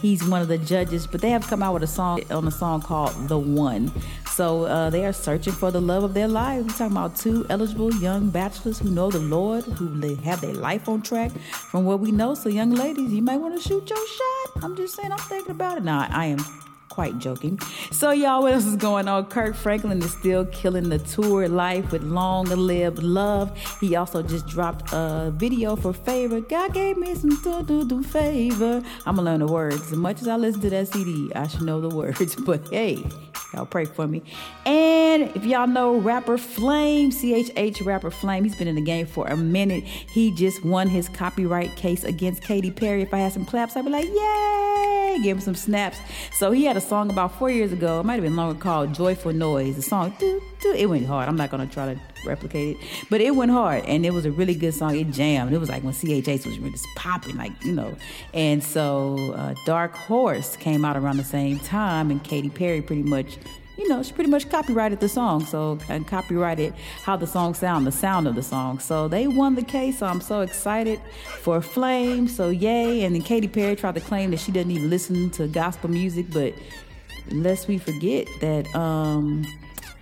he's one of the judges, but they have come out with a song on a song called The One. So uh, they are searching for the love of their lives. We're talking about two eligible young bachelors who know the Lord, who have their life on track from what we know. So, young ladies, you might want to shoot your shot. I'm just saying, I'm thinking about it. Now, I am quite joking. So, y'all, what else is going on? Kirk Franklin is still killing the tour life with Long Live Love. He also just dropped a video for Favor. God gave me some do do do favor. I'm gonna learn the words. As much as I listen to that CD, I should know the words. But hey, y'all pray for me. And if y'all know rapper Flame, CHH rapper Flame, he's been in the game for a minute. He just won his copyright case against Katy Perry. If I had some claps, I'd be like, yay! Give him some snaps. So he had a song about four years ago. It might have been longer called Joyful Noise. The song, doo, doo, it went hard. I'm not gonna try to replicate it, but it went hard and it was a really good song. It jammed. It was like when CHH was just popping, like you know. And so uh, Dark Horse came out around the same time, and Katy Perry pretty much you know, she pretty much copyrighted the song, so and copyrighted how the song sound, the sound of the song. So they won the case. So I'm so excited for Flame. So yay! And then Katy Perry tried to claim that she doesn't even listen to gospel music, but lest we forget that um,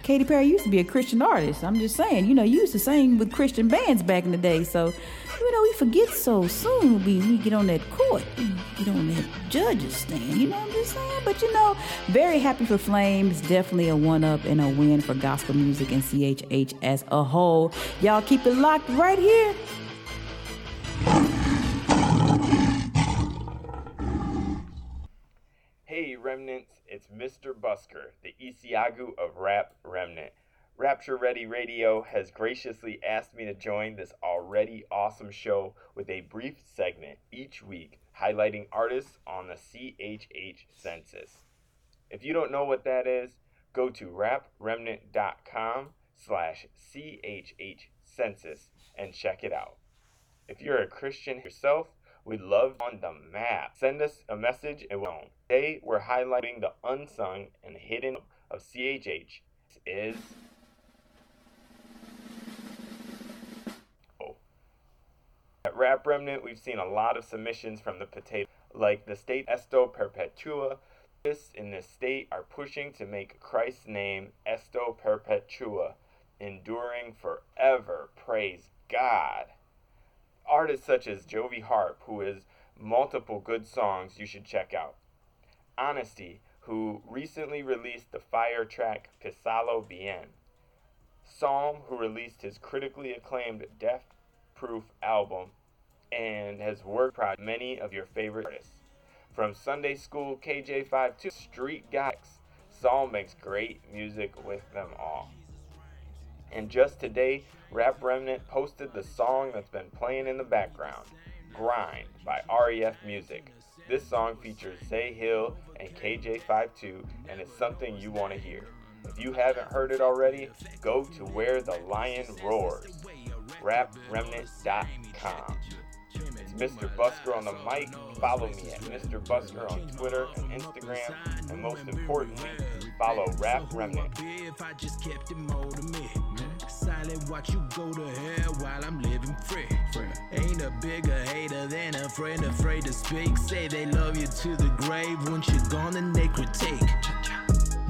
Katy Perry used to be a Christian artist. I'm just saying, you know, you used to sing with Christian bands back in the day. So you know, we forget so soon. We, we get on that court, we get on that judge's stand. You know what I'm just saying? But you know, very happy for Flames. Definitely a one up and a win for gospel music and CHH as a whole. Y'all keep it locked right here. Hey Remnants, it's Mr. Busker, the Isiagu of Rap Remnant. Rapture Ready Radio has graciously asked me to join this already awesome show with a brief segment each week highlighting artists on the CHH census. If you don't know what that is, go to rapremnant.com slash CHH census and check it out. If you're a Christian yourself, we'd love on the map. Send us a message and we'll. Today we're highlighting the unsung and hidden of CHH. This is oh. At Rap Remnant, we've seen a lot of submissions from the potato, like the state Esto Perpetua. This in this state are pushing to make Christ's name Esto Perpetua, enduring forever. Praise God. Artists such as Jovi Harp, who has multiple good songs you should check out. Honesty, who recently released the fire track Pisalo Bien. Psalm, who released his critically acclaimed Death Proof album and has worked with many of your favorite artists. From Sunday School KJ5 to Street Guys, Saul makes great music with them all. And just today, Rap Remnant posted the song that's been playing in the background, Grind by REF Music. This song features Zay Hill and KJ52 and is something you want to hear. If you haven't heard it already, go to Where the Lion Roars, rapremnant.com. It's Mr. Busker on the mic. Follow me at Mr. Busker on Twitter and Instagram. And most importantly, follow Rap Remnant. If I just kept it more to me. Silent watch you go to hell while I'm living free. Ain't a bigger hater than a friend afraid to speak. Say they love you to the grave. Once you're gone, then they critique.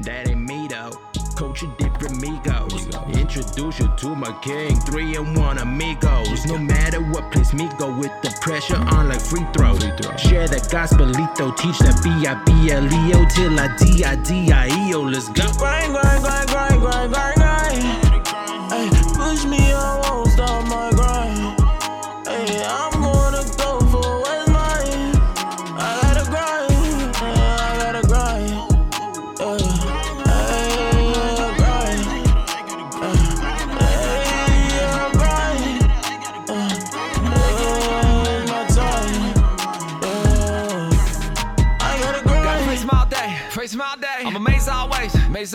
That ain't me though. Coach you different amigos. Introduce you to my king. Three and one amigos. No matter what place me go with the pressure on like free throw. Share that gospelito. Teach that B-I-B-L-E-O till I D-I-D-I-E-O. Let's go. Grind, grind, grind, grind, grind, grind, grind.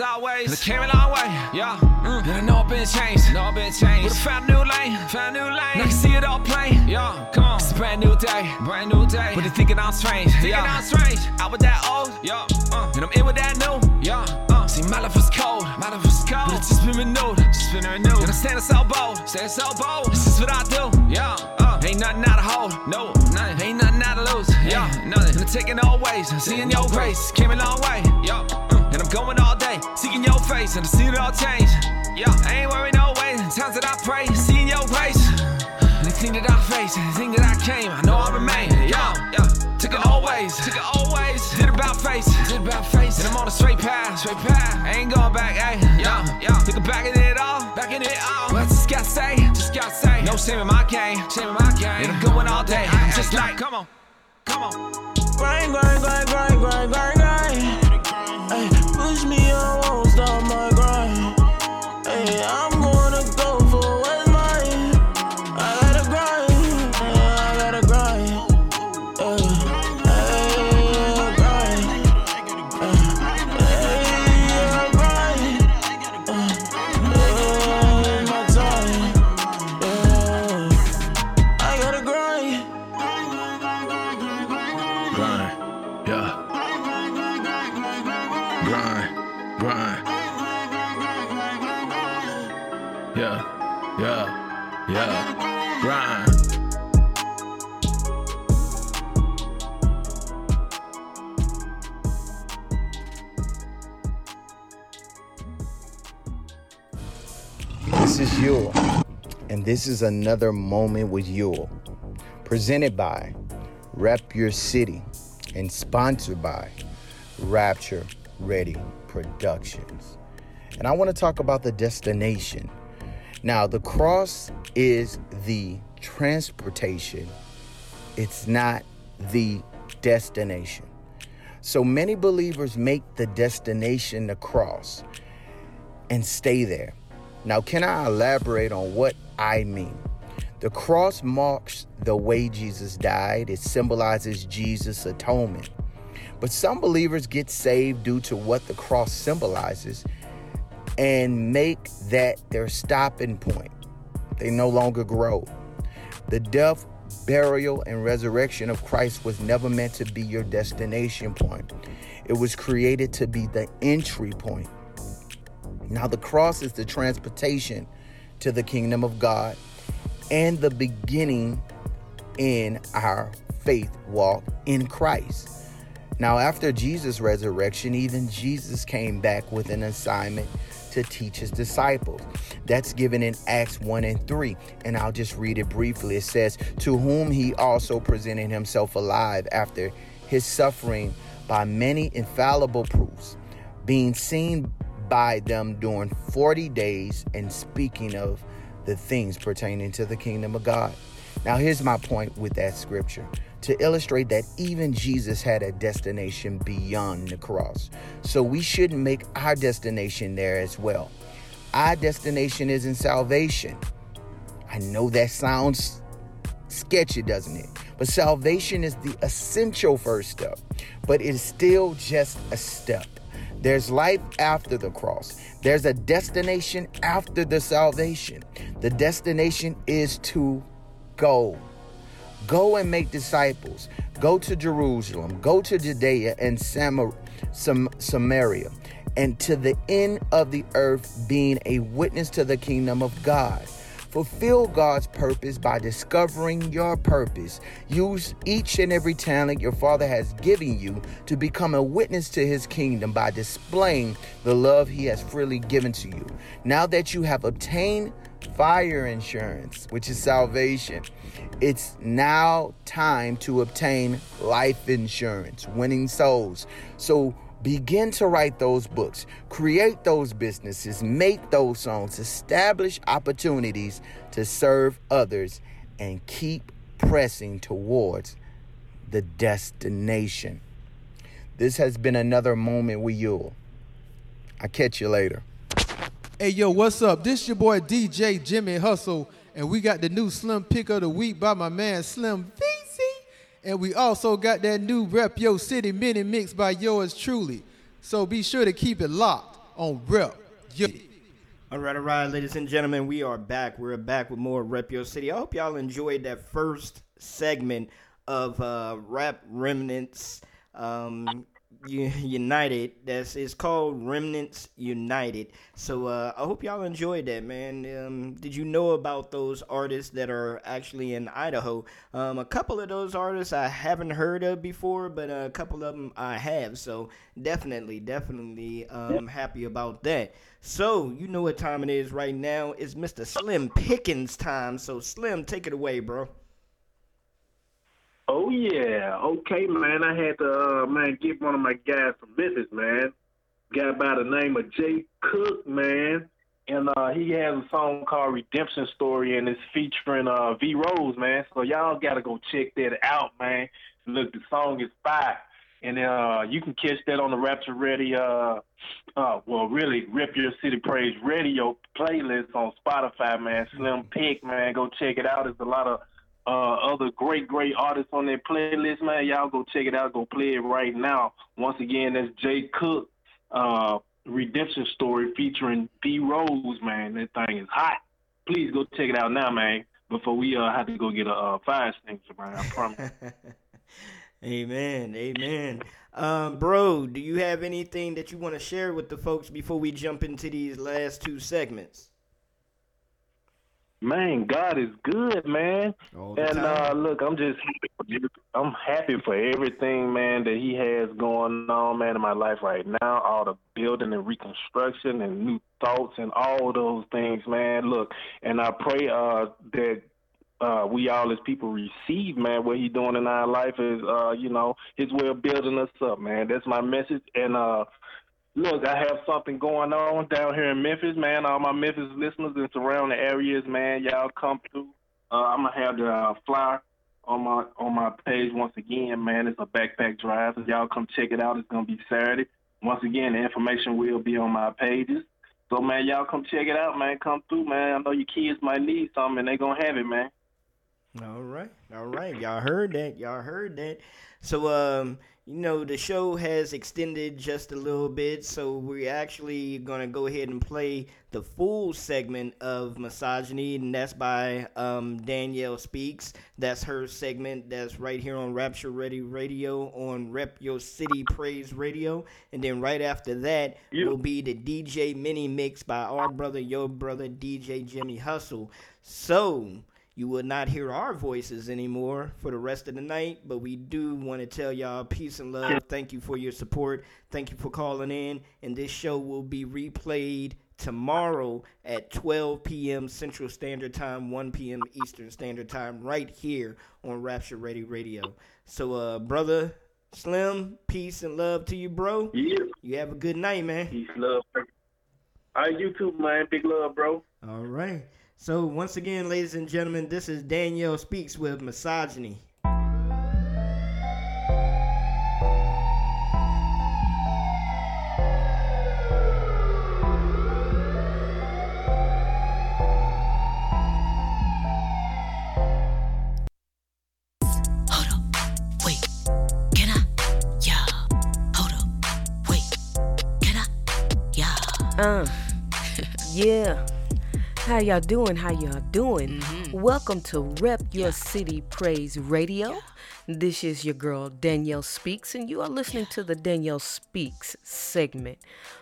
Always, always. And I came a long way, yeah. Mm. And I know I've been changed, know I've been changed. But I found a new lane, found a new lane. And I can see it all plain, yeah. Come on, it's a brand new day, brand new day. But they thinking I'm strange, thinking yeah. I'm strange. I was that old, yeah. Uh. And I'm in with that new, yeah. Uh. See, my life was cold, my life was cold. But it's just been renewed, just been renewed. And I'm standing so bold, standing so bold. This is what I do, yeah. Uh. Ain't nothing out of hold, no, yeah. Nothing. And I'm taking all ways, seeing your grace, came a long way. Yo, mm, and I'm going all day, seeking your face, and I see it all change. Yo, I ain't worried no way. Times that I pray, seeing your grace. And the thing that I face, the thing that I came, I know I remain. Yo, yo, took it always, took it always. Did about face, did about face. And I'm on a straight path, straight path. I ain't going back, ayy. Yo, took it back in it all, back in it all. What I just gotta say, just gotta say. No shame in my game, shame in my game. And I'm going all day, I'm just like, come on, come on. Grind, grind, grind, grind, grind, grind, grind. Push me, I won't stop my grind. Grind, grind. Yeah, yeah, yeah. Grind. This is Yule, and this is another moment with Yule, presented by Rep Your City and sponsored by Rapture Ready Productions. And I want to talk about the destination. Now, the cross is the transportation, it's not the destination. So many believers make the destination the cross and stay there. Now, can I elaborate on what I mean? The cross marks the way Jesus died, it symbolizes Jesus' atonement. But some believers get saved due to what the cross symbolizes and make that their stopping point. They no longer grow. The death, burial, and resurrection of Christ was never meant to be your destination point, it was created to be the entry point. Now, the cross is the transportation to the kingdom of God and the beginning in our faith walk in Christ. Now, after Jesus' resurrection, even Jesus came back with an assignment to teach his disciples. That's given in Acts 1 and 3. And I'll just read it briefly. It says, To whom he also presented himself alive after his suffering by many infallible proofs, being seen by them during 40 days and speaking of the things pertaining to the kingdom of God. Now, here's my point with that scripture to illustrate that even Jesus had a destination beyond the cross. So we shouldn't make our destination there as well. Our destination is in salvation. I know that sounds sketchy, doesn't it? But salvation is the essential first step, but it's still just a step. There's life after the cross. There's a destination after the salvation. The destination is to go. Go and make disciples. Go to Jerusalem. Go to Judea and Samar- Sam- Samaria and to the end of the earth, being a witness to the kingdom of God. Fulfill God's purpose by discovering your purpose. Use each and every talent your Father has given you to become a witness to His kingdom by displaying the love He has freely given to you. Now that you have obtained fire insurance, which is salvation, it's now time to obtain life insurance, winning souls. So Begin to write those books, create those businesses, make those songs, establish opportunities to serve others, and keep pressing towards the destination. This has been another moment with Yule. I'll catch you later. Hey yo, what's up? This is your boy DJ Jimmy Hustle, and we got the new Slim Pick of the Week by my man Slim VC. And we also got that new Rep Yo City mini mix by yours truly. So be sure to keep it locked on Rep Yo. All right, all right, ladies and gentlemen, we are back. We're back with more Rep Your City. I hope y'all enjoyed that first segment of uh, Rap Remnants. Um, United. That's it's called Remnants United. So uh, I hope y'all enjoyed that, man. Um, did you know about those artists that are actually in Idaho? Um, a couple of those artists I haven't heard of before, but a couple of them I have. So definitely, definitely um, happy about that. So you know what time it is right now? It's Mr. Slim Pickens time. So Slim, take it away, bro. Oh yeah, okay, man. I had to uh, man get one of my guys from Memphis, man. Guy by the name of Jay Cook, man, and uh, he has a song called Redemption Story, and it's featuring uh, V Rose, man. So y'all gotta go check that out, man. Look, the song is fire, and uh, you can catch that on the Rapture Ready, uh, uh, well, really Rep Your City Praise Radio playlist on Spotify, man. Slim Pick, man, go check it out. There's a lot of uh, other great, great artists on that playlist, man. Y'all go check it out. Go play it right now. Once again, that's Jay Cook, uh, Redemption Story featuring B Rose, man. That thing is hot. Please go check it out now, man. Before we uh, have to go get a uh, fire extinguisher, man. I promise. Amen. Amen. Um, bro, do you have anything that you want to share with the folks before we jump into these last two segments? Man, God is good, man. And uh, look, I'm just I'm happy for everything, man, that He has going on, man, in my life right now. All the building and reconstruction and new thoughts and all those things, man. Look, and I pray uh, that uh, we all as people receive, man, what He doing in our life is, uh, you know, His way of building us up, man. That's my message. And uh, Look, I have something going on down here in Memphis, man. All my Memphis listeners in surrounding areas, man, y'all come through. Uh, I'm gonna have the uh, flyer on my on my page once again, man. It's a backpack drive, so y'all come check it out. It's gonna be Saturday. Once again, the information will be on my pages. So, man, y'all come check it out, man. Come through, man. I know your kids might need something, and they gonna have it, man. All right, all right. Y'all heard that. Y'all heard that. So, um, you know, the show has extended just a little bit, so we're actually gonna go ahead and play the full segment of misogyny, and that's by um, Danyelle Speaks. That's her segment. That's right here on Rapture Ready Radio on Rep Your City Praise Radio, and then right after that will be the DJ mini mix by our brother, your brother, DJ Jimmy Hustle. So. You will not hear our voices anymore for the rest of the night, but we do want to tell y'all peace and love. Thank you for your support. Thank you for calling in. And this show will be replayed tomorrow at 12 p.m. Central Standard Time, 1 p.m. Eastern Standard Time, right here on Rapture Ready Radio. So, uh, brother Slim, peace and love to you, bro. Yeah. You have a good night, man. Peace, love. All right, you too, man. Big love, bro. All right. So once again, ladies and gentlemen, this is Danyelle Speaks with Misogyny. How y'all doing? How y'all doing? Welcome to Rep Your City Praise Radio. This is your girl Danyelle Speaks, and you are listening to the Danyelle Speaks segment,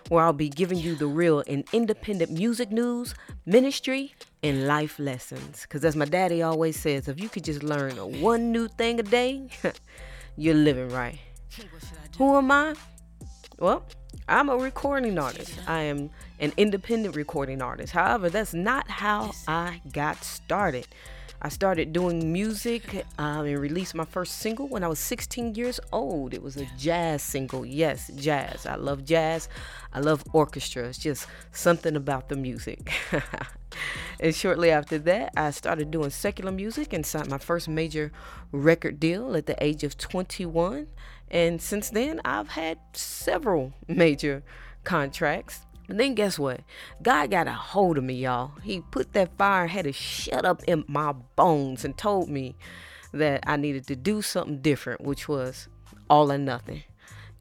where I'll be giving you the real and independent music news, ministry, and life lessons. Because as my daddy always says, if you could just learn one new thing a day, you're living right. Who am I? Well, I'm a recording artist. I am an independent recording artist. However, that's not how I got started. I started doing music um, and released my first single when I was 16 years old. It was a jazz single. Yes, jazz. I love jazz. I love orchestra. It's just something about the music. and shortly after that, I started doing secular music and signed my first major record deal at the age of 21. And since then, I've had several major contracts. And then guess what? God got a hold of me, y'all. He put that fire, had it shut up in my bones, and told me that I needed to do something different, which was all or nothing.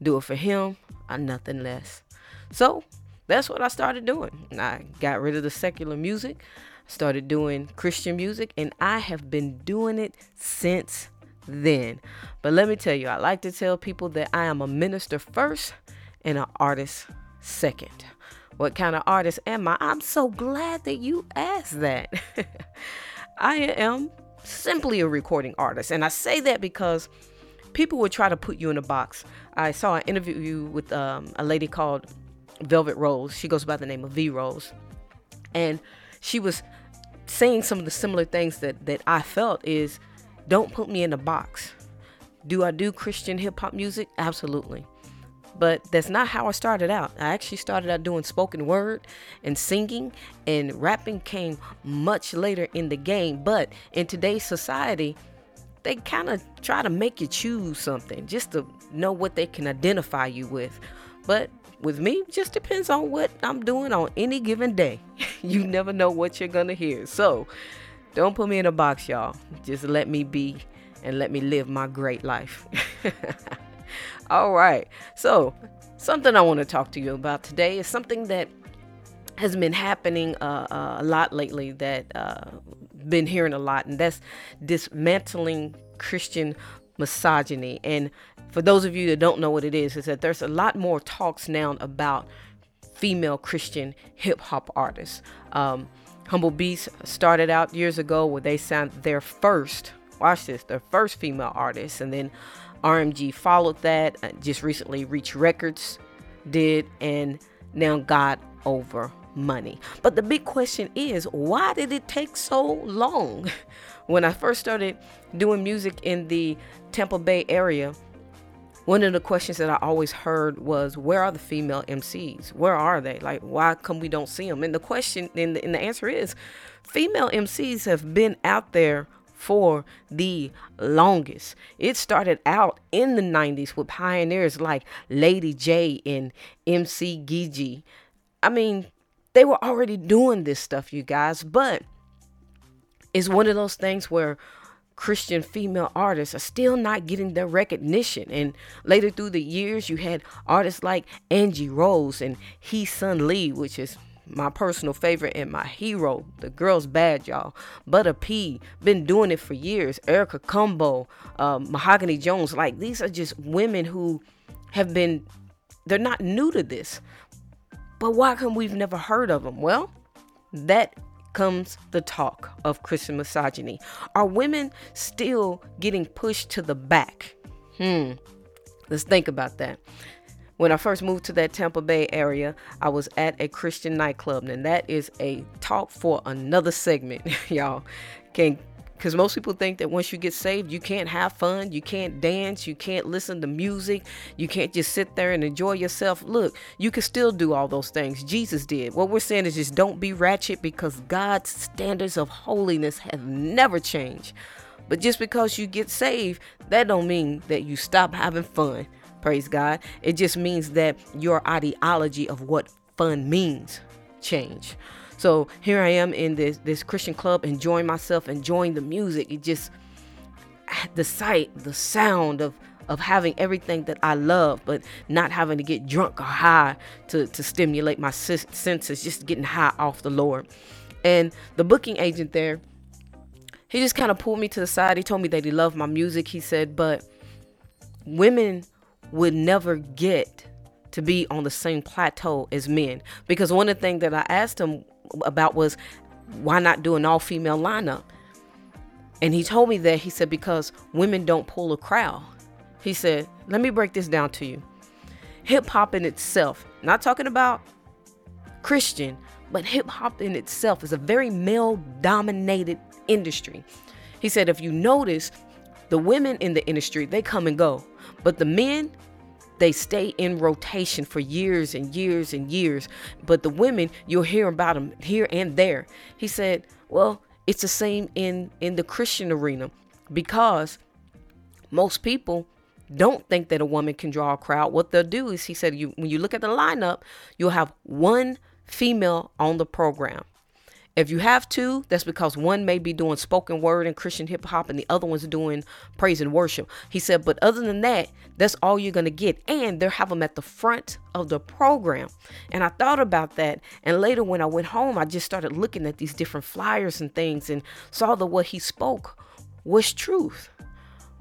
Do it for Him or nothing less. So that's what I started doing. I got rid of the secular music, started doing Christian music, and I have been doing it since then. But let me tell you, I like to tell people that I am a minister first and an artist second. What kind of artist am I? I'm so glad that you asked that. I am simply a recording artist. And I say that because people would try to put you in a box. I saw an interview with um, a lady called Velvet Rose. She goes by the name of V Rose. And she was saying some of the similar things that, that I felt is don't put me in a box. Do I do Christian hip hop music? Absolutely. But that's not how I started out. I actually started out doing spoken word and singing, and rapping came much later in the game. But in today's society, they kind of try to make you choose something just to know what they can identify you with. But with me, just depends on what I'm doing on any given day. you never know what you're gonna hear. So don't put me in a box, y'all. Just let me be and let me live my great life. All right. So, something I want to talk to you about today is something that has been happening uh, uh, a lot lately that uh, been hearing a lot, and that's dismantling Christian misogyny. And for those of you that don't know what it is, is that there's a lot more talks now about female Christian hip hop artists. Um, Humble Beast started out years ago where they signed their first, watch this, their first female artist, and then RMG followed that. Uh, just recently, Reach Records did, and now God Over Money. But the big question is, why did it take so long? When I first started doing music in the Tampa Bay area, one of the questions that I always heard was, "Where are the female MCs? Where are they? Like, why come we don't see them?" And the question, and the, and the answer is, female MCs have been out there for the longest. It started out in the 90s with pioneers like Lady J and MC Gigi. I mean, they were already doing this stuff, you guys, but it's one of those things where Christian female artists are still not getting their recognition. And later through the years, you had artists like Angie Rose and Heesun Lee, which is my personal favorite and my hero. The girl's bad, y'all. Butter P, been doing it for years. Erica Cumbo, um, Mahogany Jones. Like, these are just women who have been, they're not new to this. But why come we've never heard of them? Well, that comes the talk of Christian misogyny. Are women still getting pushed to the back? Hmm. Let's think about that. When I first moved to that Tampa Bay area, I was at a Christian nightclub, and that is a talk for another segment, y'all. Can because most people think that once you get saved, you can't have fun, you can't dance, you can't listen to music, you can't just sit there and enjoy yourself. Look, you can still do all those things. Jesus did. What we're saying is just don't be ratchet because God's standards of holiness have never changed. But just because you get saved, that don't mean that you stop having fun. Praise God. It just means that your ideology of what fun means change. So here I am in this this Christian club, enjoying myself, enjoying the music. It just the sight, the sound of of having everything that I love, but not having to get drunk or high to to stimulate my senses, just getting high off the Lord. And the booking agent there, he just kind of pulled me to the side. He told me that he loved my music. He said, but women would never get to be on the same plateau as men because one of the things that I asked him about was why not do an all female lineup? And he told me that he said because women don't pull a crowd. He said, let me break this down to you. Hip hop in itself, not talking about Christian, but hip hop in itself is a very male dominated industry. He said, if you notice, the women in the industry, they come and go, but the men, they stay in rotation for years and years and years. But the women, you'll hear about them here and there. He said, well, it's the same in in the Christian arena because most people don't think that a woman can draw a crowd. What they'll do is, he said, you when you look at the lineup, you'll have one female on the program. If you have two, that's because one may be doing spoken word and Christian hip hop and the other one's doing praise and worship. He said, but other than that, that's all you're going to get. And they'll have them at the front of the program. And I thought about that. And later when I went home, I just started looking at these different flyers and things and saw that what he spoke was truth.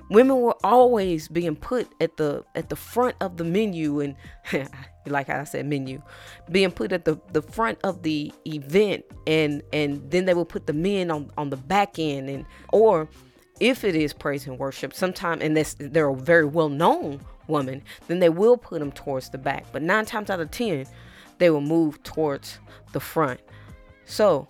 Women were always being put at the at the front of the menu and like I said menu being put at the the front of the event and and then they will put the men on on the back end and or if it is praise and worship sometime and this they're a very well known woman then they will put them towards the back. But nine times out of ten they will move towards the front. So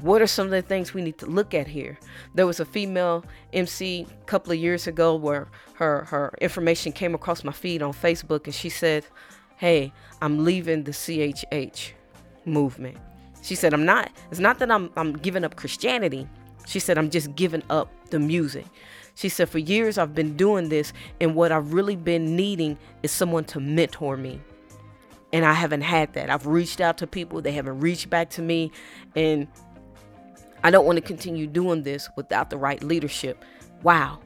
what are some of the things we need to look at here? There was a female MC a couple of years ago where her her information came across my feed on Facebook and she said, "Hey, I'm leaving the CHH movement." She said, "I'm not it's not that I'm I'm giving up Christianity. She said, "I'm just giving up the music." She said, "For years I've been doing this and what I've really been needing is someone to mentor me." And I haven't had that. I've reached out to people, they haven't reached back to me and I don't want to continue doing this without the right leadership. Wow.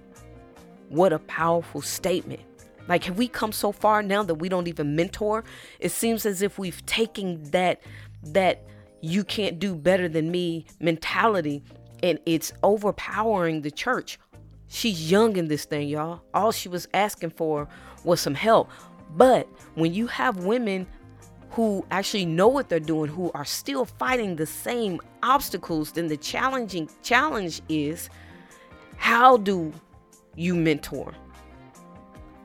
What a powerful statement. Like, have we come so far now that we don't even mentor? It seems as if we've taken that, that you can't do better than me mentality and it's overpowering the church. She's young in this thing, y'all. All she was asking for was some help. But when you have women who actually know what they're doing, who are still fighting the same obstacles, then the challenging challenge is how do you mentor?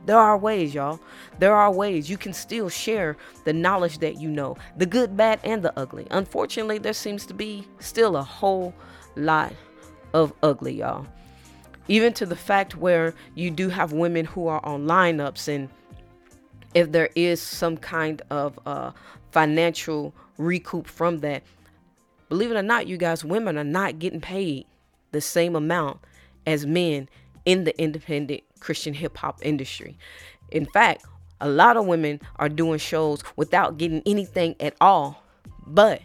There are ways, y'all. There are ways you can still share the knowledge that you know, the good, bad, and the ugly. Unfortunately, there seems to be still a whole lot of ugly, y'all. Even to the fact where you do have women who are on lineups and if there is some kind of uh, financial recoup from that, believe it or not, you guys, women are not getting paid the same amount as men in the independent Christian hip hop industry. In fact, a lot of women are doing shows without getting anything at all, but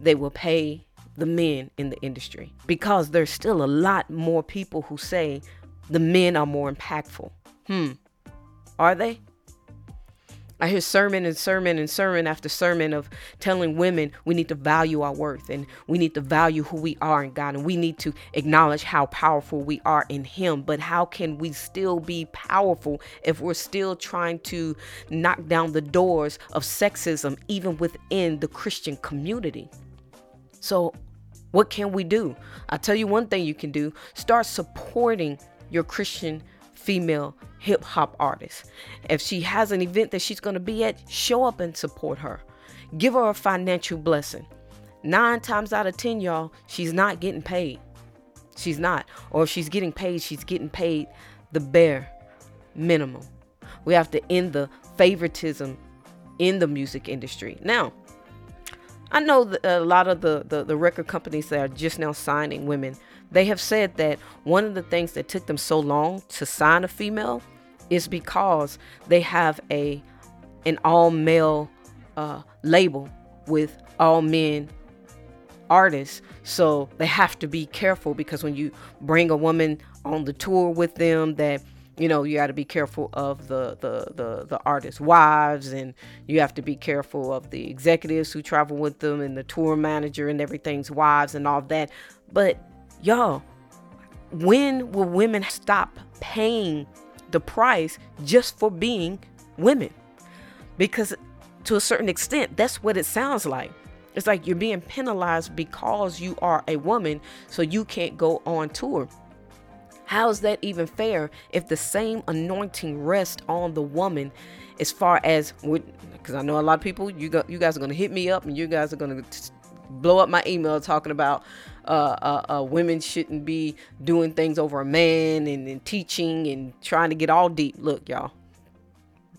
they will pay the men in the industry because there's still a lot more people who say the men are more impactful. Hmm. Are they? I hear sermon and sermon and sermon after sermon of telling women we need to value our worth and we need to value who we are in God and we need to acknowledge how powerful we are in Him. But how can we still be powerful if we're still trying to knock down the doors of sexism even within the Christian community? So, what can we do? I'll tell you one thing you can do start supporting your Christian female hip hop artist. If she has an event that she's going to be at, show up and support her. Give her a financial blessing. Nine times out of 10, y'all, she's not getting paid. She's not. Or if she's getting paid, she's getting paid the bare minimum. We have to end the favoritism in the music industry. Now, I know that a lot of the, the, the record companies that are just now signing women they have said that one of the things that took them so long to sign a female is because they have a an all male uh, label with all men artists. So they have to be careful because when you bring a woman on the tour with them, that you know you got to be careful of the the the the artists' wives, and you have to be careful of the executives who travel with them, and the tour manager and everything's wives and all that. But y'all, when will women stop paying the price just for being women? Because to a certain extent, that's what it sounds like. It's like you're being penalized because you are a woman, so you can't go on tour. How is that even fair if the same anointing rests on the woman as far as because I know a lot of people you got you guys are going to hit me up and you guys are going to blow up my email talking about uh, uh, uh, women shouldn't be doing things over a man and, and teaching and trying to get all deep. Look, y'all,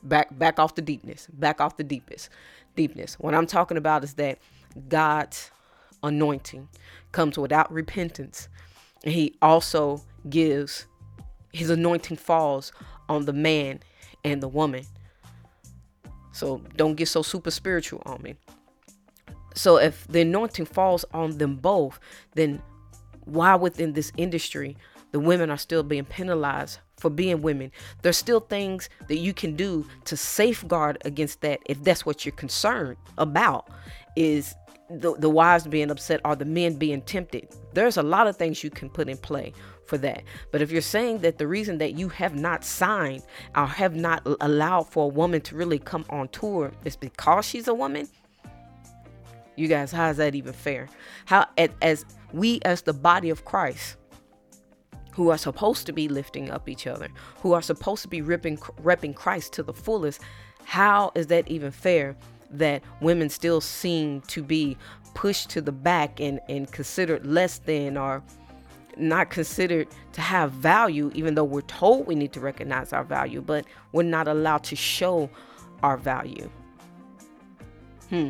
back back off the deepness, back off the deepest deepness. What I'm talking about is that God's anointing comes without repentance, and He also gives His anointing falls on the man and the woman. So don't get so super spiritual on me. So if the anointing falls on them both, then why within this industry the women are still being penalized for being women? There's still things that you can do to safeguard against that if that's what you're concerned about is the, the wives being upset or the men being tempted. There's a lot of things you can put in play for that. But if you're saying that the reason that you have not signed or have not allowed for a woman to really come on tour is because she's a woman, you guys, how is that even fair? How as, we as the body of Christ who are supposed to be lifting up each other, who are supposed to be ripping, repping Christ to the fullest, how is that even fair that women still seem to be pushed to the back and, and considered less than or not considered to have value, even though we're told we need to recognize our value, but we're not allowed to show our value? Hmm.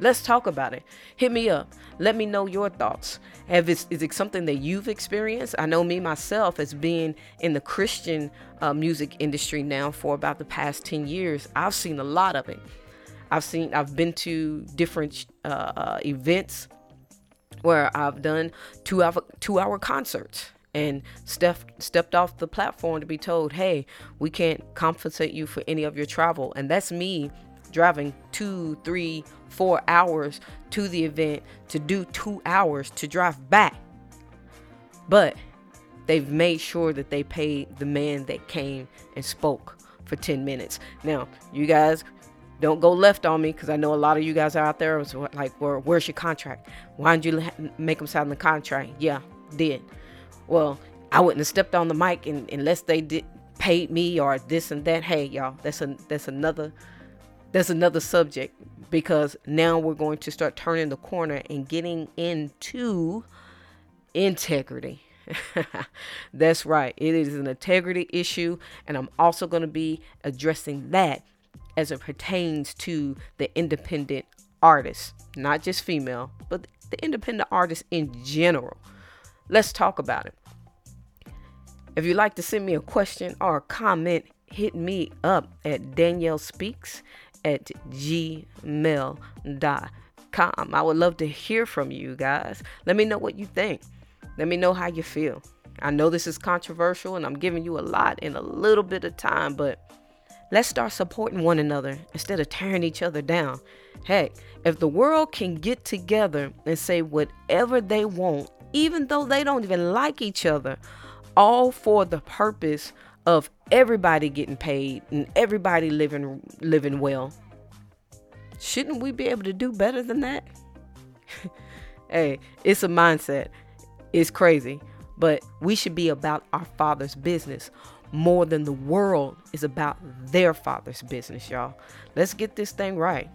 Let's talk about it. Hit me up. Let me know your thoughts. Have is it something that you've experienced? I know me myself as being in the Christian uh, music industry now for about the past 10 years. I've seen a lot of it. I've seen, I've been to different uh, uh, events where I've done two hour, two hour concerts and stepped stepped off the platform to be told, "Hey, we can't compensate you for any of your travel." And that's me driving two, three, four hours to the event to do two hours to drive back. But they've made sure that they paid the man that came and spoke for 10 minutes. Now, you guys don't go left on me because I know a lot of you guys are out there like, where's your contract? Why didn't you make them sign the contract? Yeah, did. Well, I wouldn't have stepped on the mic and, unless they did paid me or this and that. Hey, y'all, that's a that's another that's another subject because now we're going to start turning the corner and getting into integrity. That's right. It is an integrity issue, and I'm also going to be addressing that as it pertains to the independent artists, not just female, but the independent artists in general. Let's talk about it. If you'd like to send me a question or a comment, hit me up at Danyelle Speaks at gmail.com. I would love to hear from you guys. Let me know what you think. Let me know how you feel. I know this is controversial and I'm giving you a lot in a little bit of time, but let's start supporting one another instead of tearing each other down. Heck, if the world can get together and say whatever they want, even though they don't even like each other, all for the purpose of everybody getting paid and everybody living living well. Shouldn't we be able to do better than that? hey, it's a mindset. It's crazy, but we should be about our father's business more than the world is about their father's business, y'all. Let's get this thing right.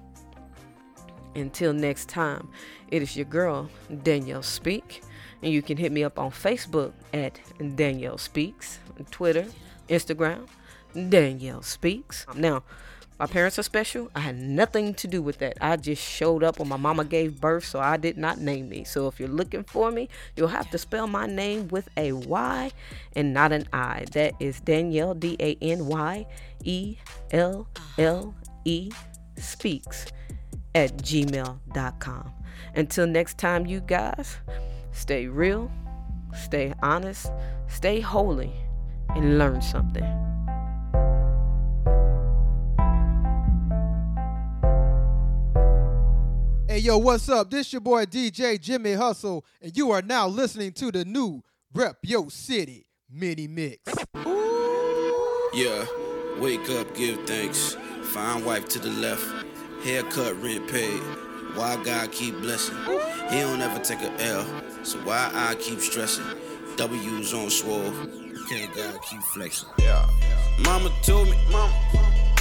Until next time, it is your girl, Danyelle Speak. And you can hit me up on Facebook at Danyelle Speaks, Twitter, Instagram, Danyelle Speaks. Now, my parents are special. I had nothing to do with that. I just showed up when my mama gave birth, so I did not name me. So if you're looking for me, you'll have to spell my name with a Y and not an I. That is Danyelle, D A N Y E L L E Speaks at gmail.com. Until next time, you guys, stay real, stay honest, stay holy, and learn something. Hey, yo, what's up? This your boy DJ Jimmy Hustle, and you are now listening to the new Rep Yo City mini mix. Yeah, wake up, give thanks. Fine wife to the left, haircut, rent paid. Why God keep blessing? He don't ever take a L, so why I keep stressing? W's on swole, can't God keep flexing? Yeah. Mama told me, mama,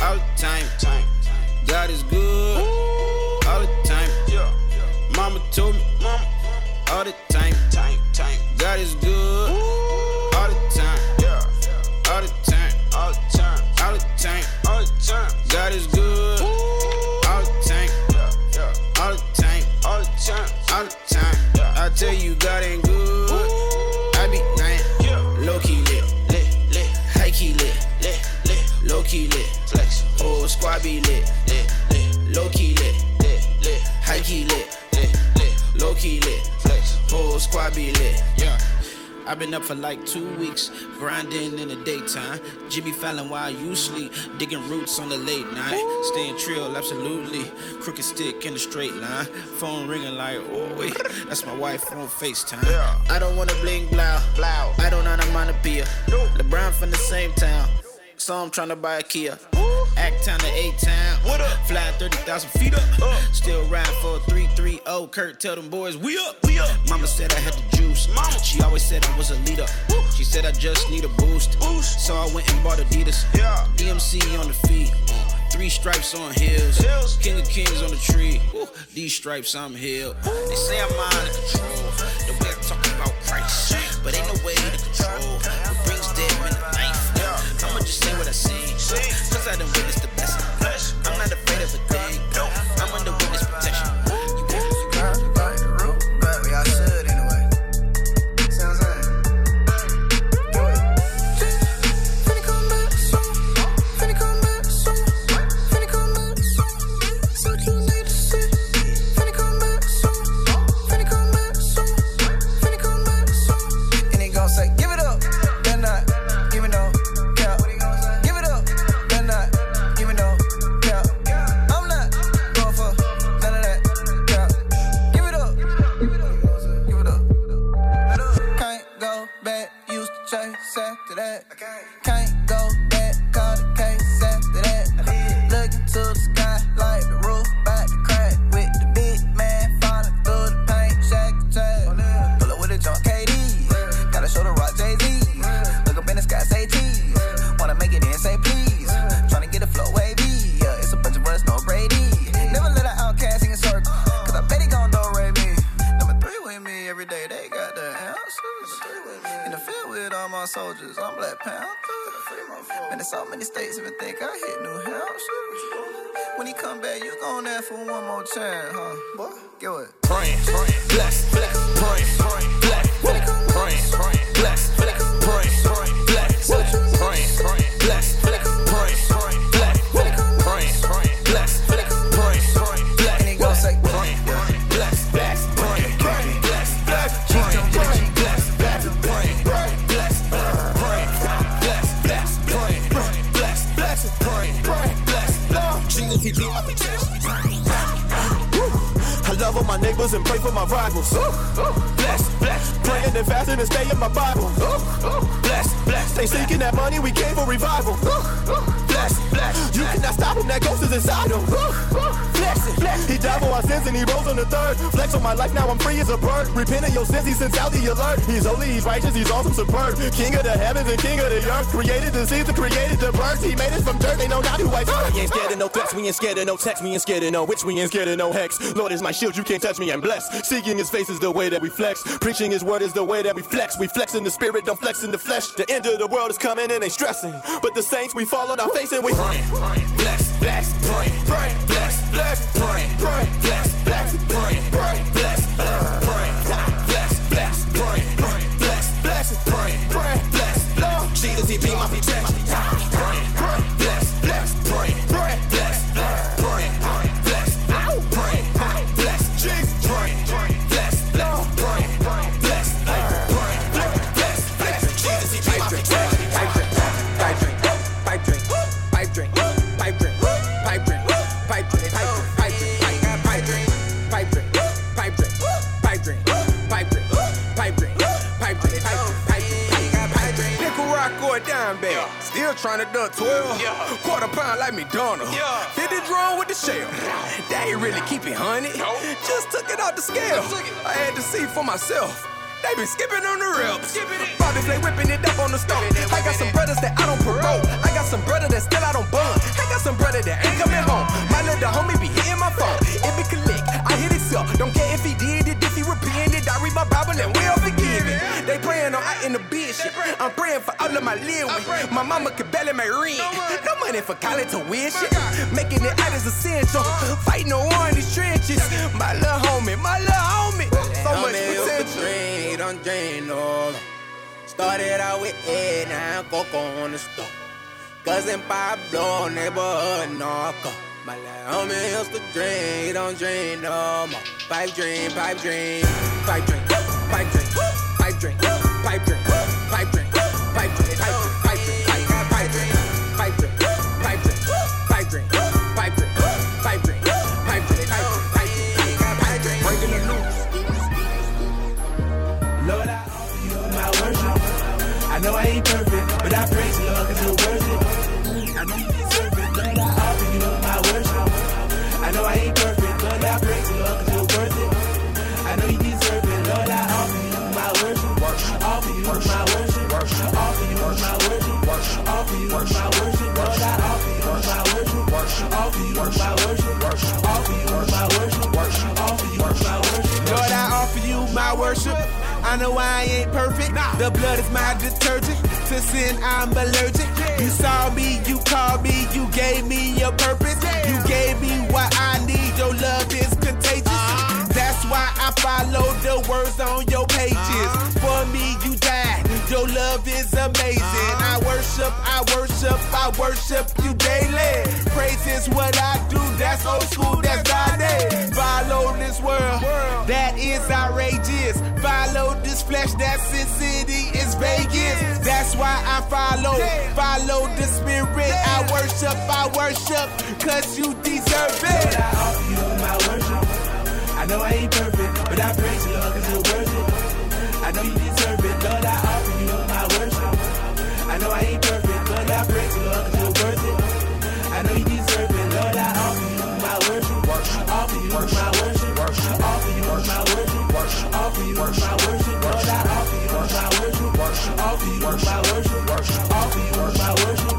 all the time, time. God is good, all the time. Yeah. Mama told me, mama, all the time, time, time. God is good, all the time. Yeah. All the time, all the time, all the time, all the time. God is good, all the time, yeah, yeah. all the time, all the time, all the time. I tell you, God ain't squad be lit, lit, lit, low key lit, lit, lit, high key lit, lit, lit, low key lit, flex. Whole squad be lit, yeah. I've been up for like two weeks, grinding in the daytime. Jimmy Fallon while you sleep, digging roots on the late night. Staying trill, absolutely. Crooked stick in the straight line. Phone ringing like, oh wait, that's my wife on FaceTime. Yeah. I don't wanna bling blow. blow. I don't wanna monopia. onomatopoeia. LeBron from the same town. So I'm trying to buy a Kia. Act town to eight town. What up? Fly 30,000 feet up. Uh. Still riding for a 330. Kurt, tell them boys, we up. We up. Mama said I had the juice. Mama. She always said I was a leader. She said I just need a boost. boost. So I went and bought Adidas. Yeah. DMC on the feet. Uh. Three stripes on heels. King of kings on the tree. These stripes, I'm healed. They say I'm out of control. The way I talk about Christ. But ain't no way to control. What brings death in the life. I'ma just say what I see. Cause I done witnessed King of the heavens and king of the earth. Created the seas and created the birds. He made us from dirt, they know not who I serve. We ain't scared of no threats, we ain't scared of no text, we ain't scared of no witch, we ain't scared of no hex. Lord is my shield, you can't touch me, I'm blessed. Seeking his face is the way that we flex. Preaching his word is the way that we flex. We flex in the spirit, don't flex in the flesh. The end of the world is coming and ain't stressing. But the saints, we fall on our face and we praying. Bless, bless, pray, pray, bless, bless, bless, bless, tax. Trying to duck 12. Quarter pound like McDonald's. 50 drawn with the shell. They ain't really keep it honey. Just took it off the scale. I had to see for myself. They been skipping on the reps. Bobby Flay whipping it up on the stove. I got some brothers that I don't promote. I got some brother that still I don't bun. I got some brother that ain't coming home. My little homie be hitting my phone. If it be collect. I hit it up. Don't care read my Bible and we all forgiven. They praying on out in the bishop. I'm praying for all of my living. My mama could barely make rent. No money for college tuition. Making it out is essential. Fighting no war in these trenches. My little homie, my little homie. So much potential. Drain, don't drain, no. Started out with Ed, now Coco on the stove. Cousin Pablo, neighborhood knocker. My little homie used to drain, don't drain no more. Pipe drain, pipe drain, pipe drink, pipe drink, pipe drink, pipe pipe dream, pipe dream, pipe dream, pipe dream, pipe dream, pipe dream, pipe dream, pipe dream, pipe dream, pipe dream, pipe dream, pipe dream, pipe dream, pipe dream. I know I ain't perfect, but I praise worship. You worship, Lord, I offer you my worship. Offer you my worship. Offer you my worship. Offer you my worship. Lord, I offer you my worship. I know I ain't perfect. The blood is my detergent. To sin, I'm allergic. You saw me, you called me, you gave me your purpose. You gave me what I need. Your love is contagious. That's why I follow the words on your pages. For me, you died. Your love is amazing. I uh-huh. worship, I worship, I worship you daily. Praise is what I do. That's old school, that's Friday. Follow this world, that is outrageous. Follow this flesh, that's Sin City, is Vegas. That's why I follow, follow the spirit. I worship, I worship, cause you deserve it. I offer you my worship. I know I ain't perfect, but I praise you, Lord, cause you're worth it. I know you you my worship. Offer you my worship. Offer you my worship, Lord, I offer you my worship. Offer you my worship. Offer you my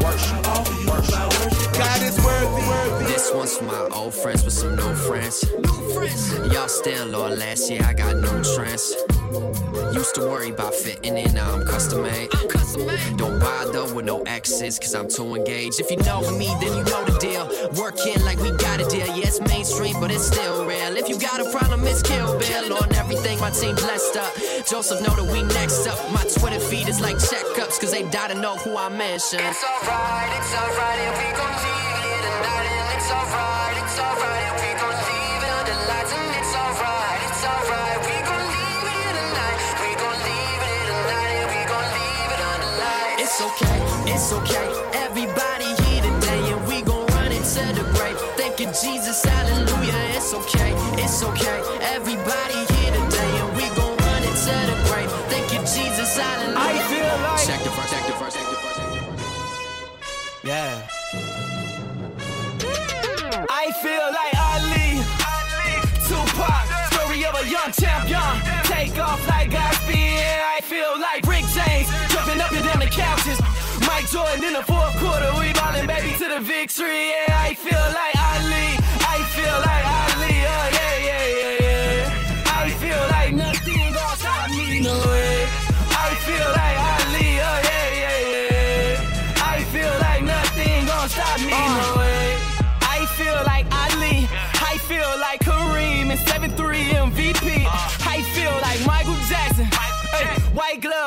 worship. Offer you my worship. God is. This one's for my old friends with some new friends. Y'all still loyal. Last year I got new trends. Used to worry about fitting in, now I'm custom made. Don't bother with no exes, cause I'm too engaged. If you know me, then you know the deal. Working like we got a deal. Yeah, mainstream, but it's still real. If you got a problem, it's Kill Bill. On everything, my team blessed up. Joseph know that we next up. My Twitter feed is like checkups, cause they die to know who I mention. It's alright, it's alright, and we gon' it's okay. Everybody here today, and we gon' run into the grave. Thank you, Jesus, hallelujah. It's okay, it's okay. Everybody here today, and we gon' run into the grave. Thank you, Jesus, hallelujah. I feel like- Check the verse, check the verse, check the verse. Yeah. I feel like Ali, Tupac, story of a young champion. Take off like Godspeed. Jordan in the fourth quarter, we ballin' baby to the victory. Yeah, I feel like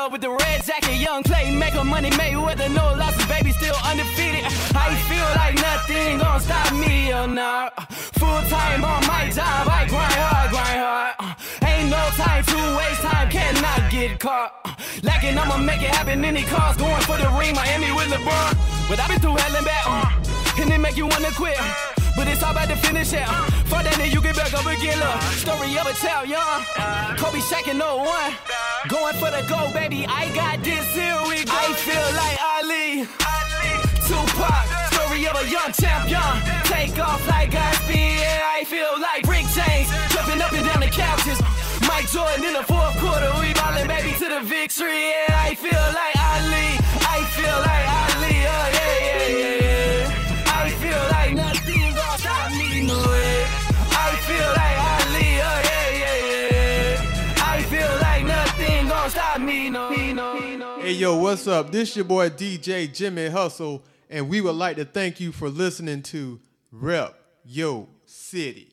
glove with the red jacket, young playmaker, money made with the no losses, baby still undefeated. I feel like nothing gon' stop me, oh no. Full time on my job, I grind hard, grind hard. Ain't no time to waste time, cannot get caught. Lacking, I'ma make it happen. Any cars going for the ring, Miami with LeBron. But I've been through hell and back, uh, and it make you wanna quit. uh, But it's all about the finish, yeah. Uh, that, then you get back up again, look. Story of a child, young. Kobe Shaq in 01. Going for the gold, baby. I got this, here we go. I feel like Ali. Tupac, story of a young champion. Take off like Godspeed. Yeah, I feel like Rick James, jumping up and down the couches. Mike Jordan in the fourth quarter, we ballin' baby to the victory. Yeah, I feel like Ali. I feel like Ali. Feel like Ali. Oh yeah, yeah, yeah. I feel like nothing stop me, no. Hey yo, what's up? This your boy DJ Jimmy Hustle, and we would like to thank you for listening to Rep Yo City.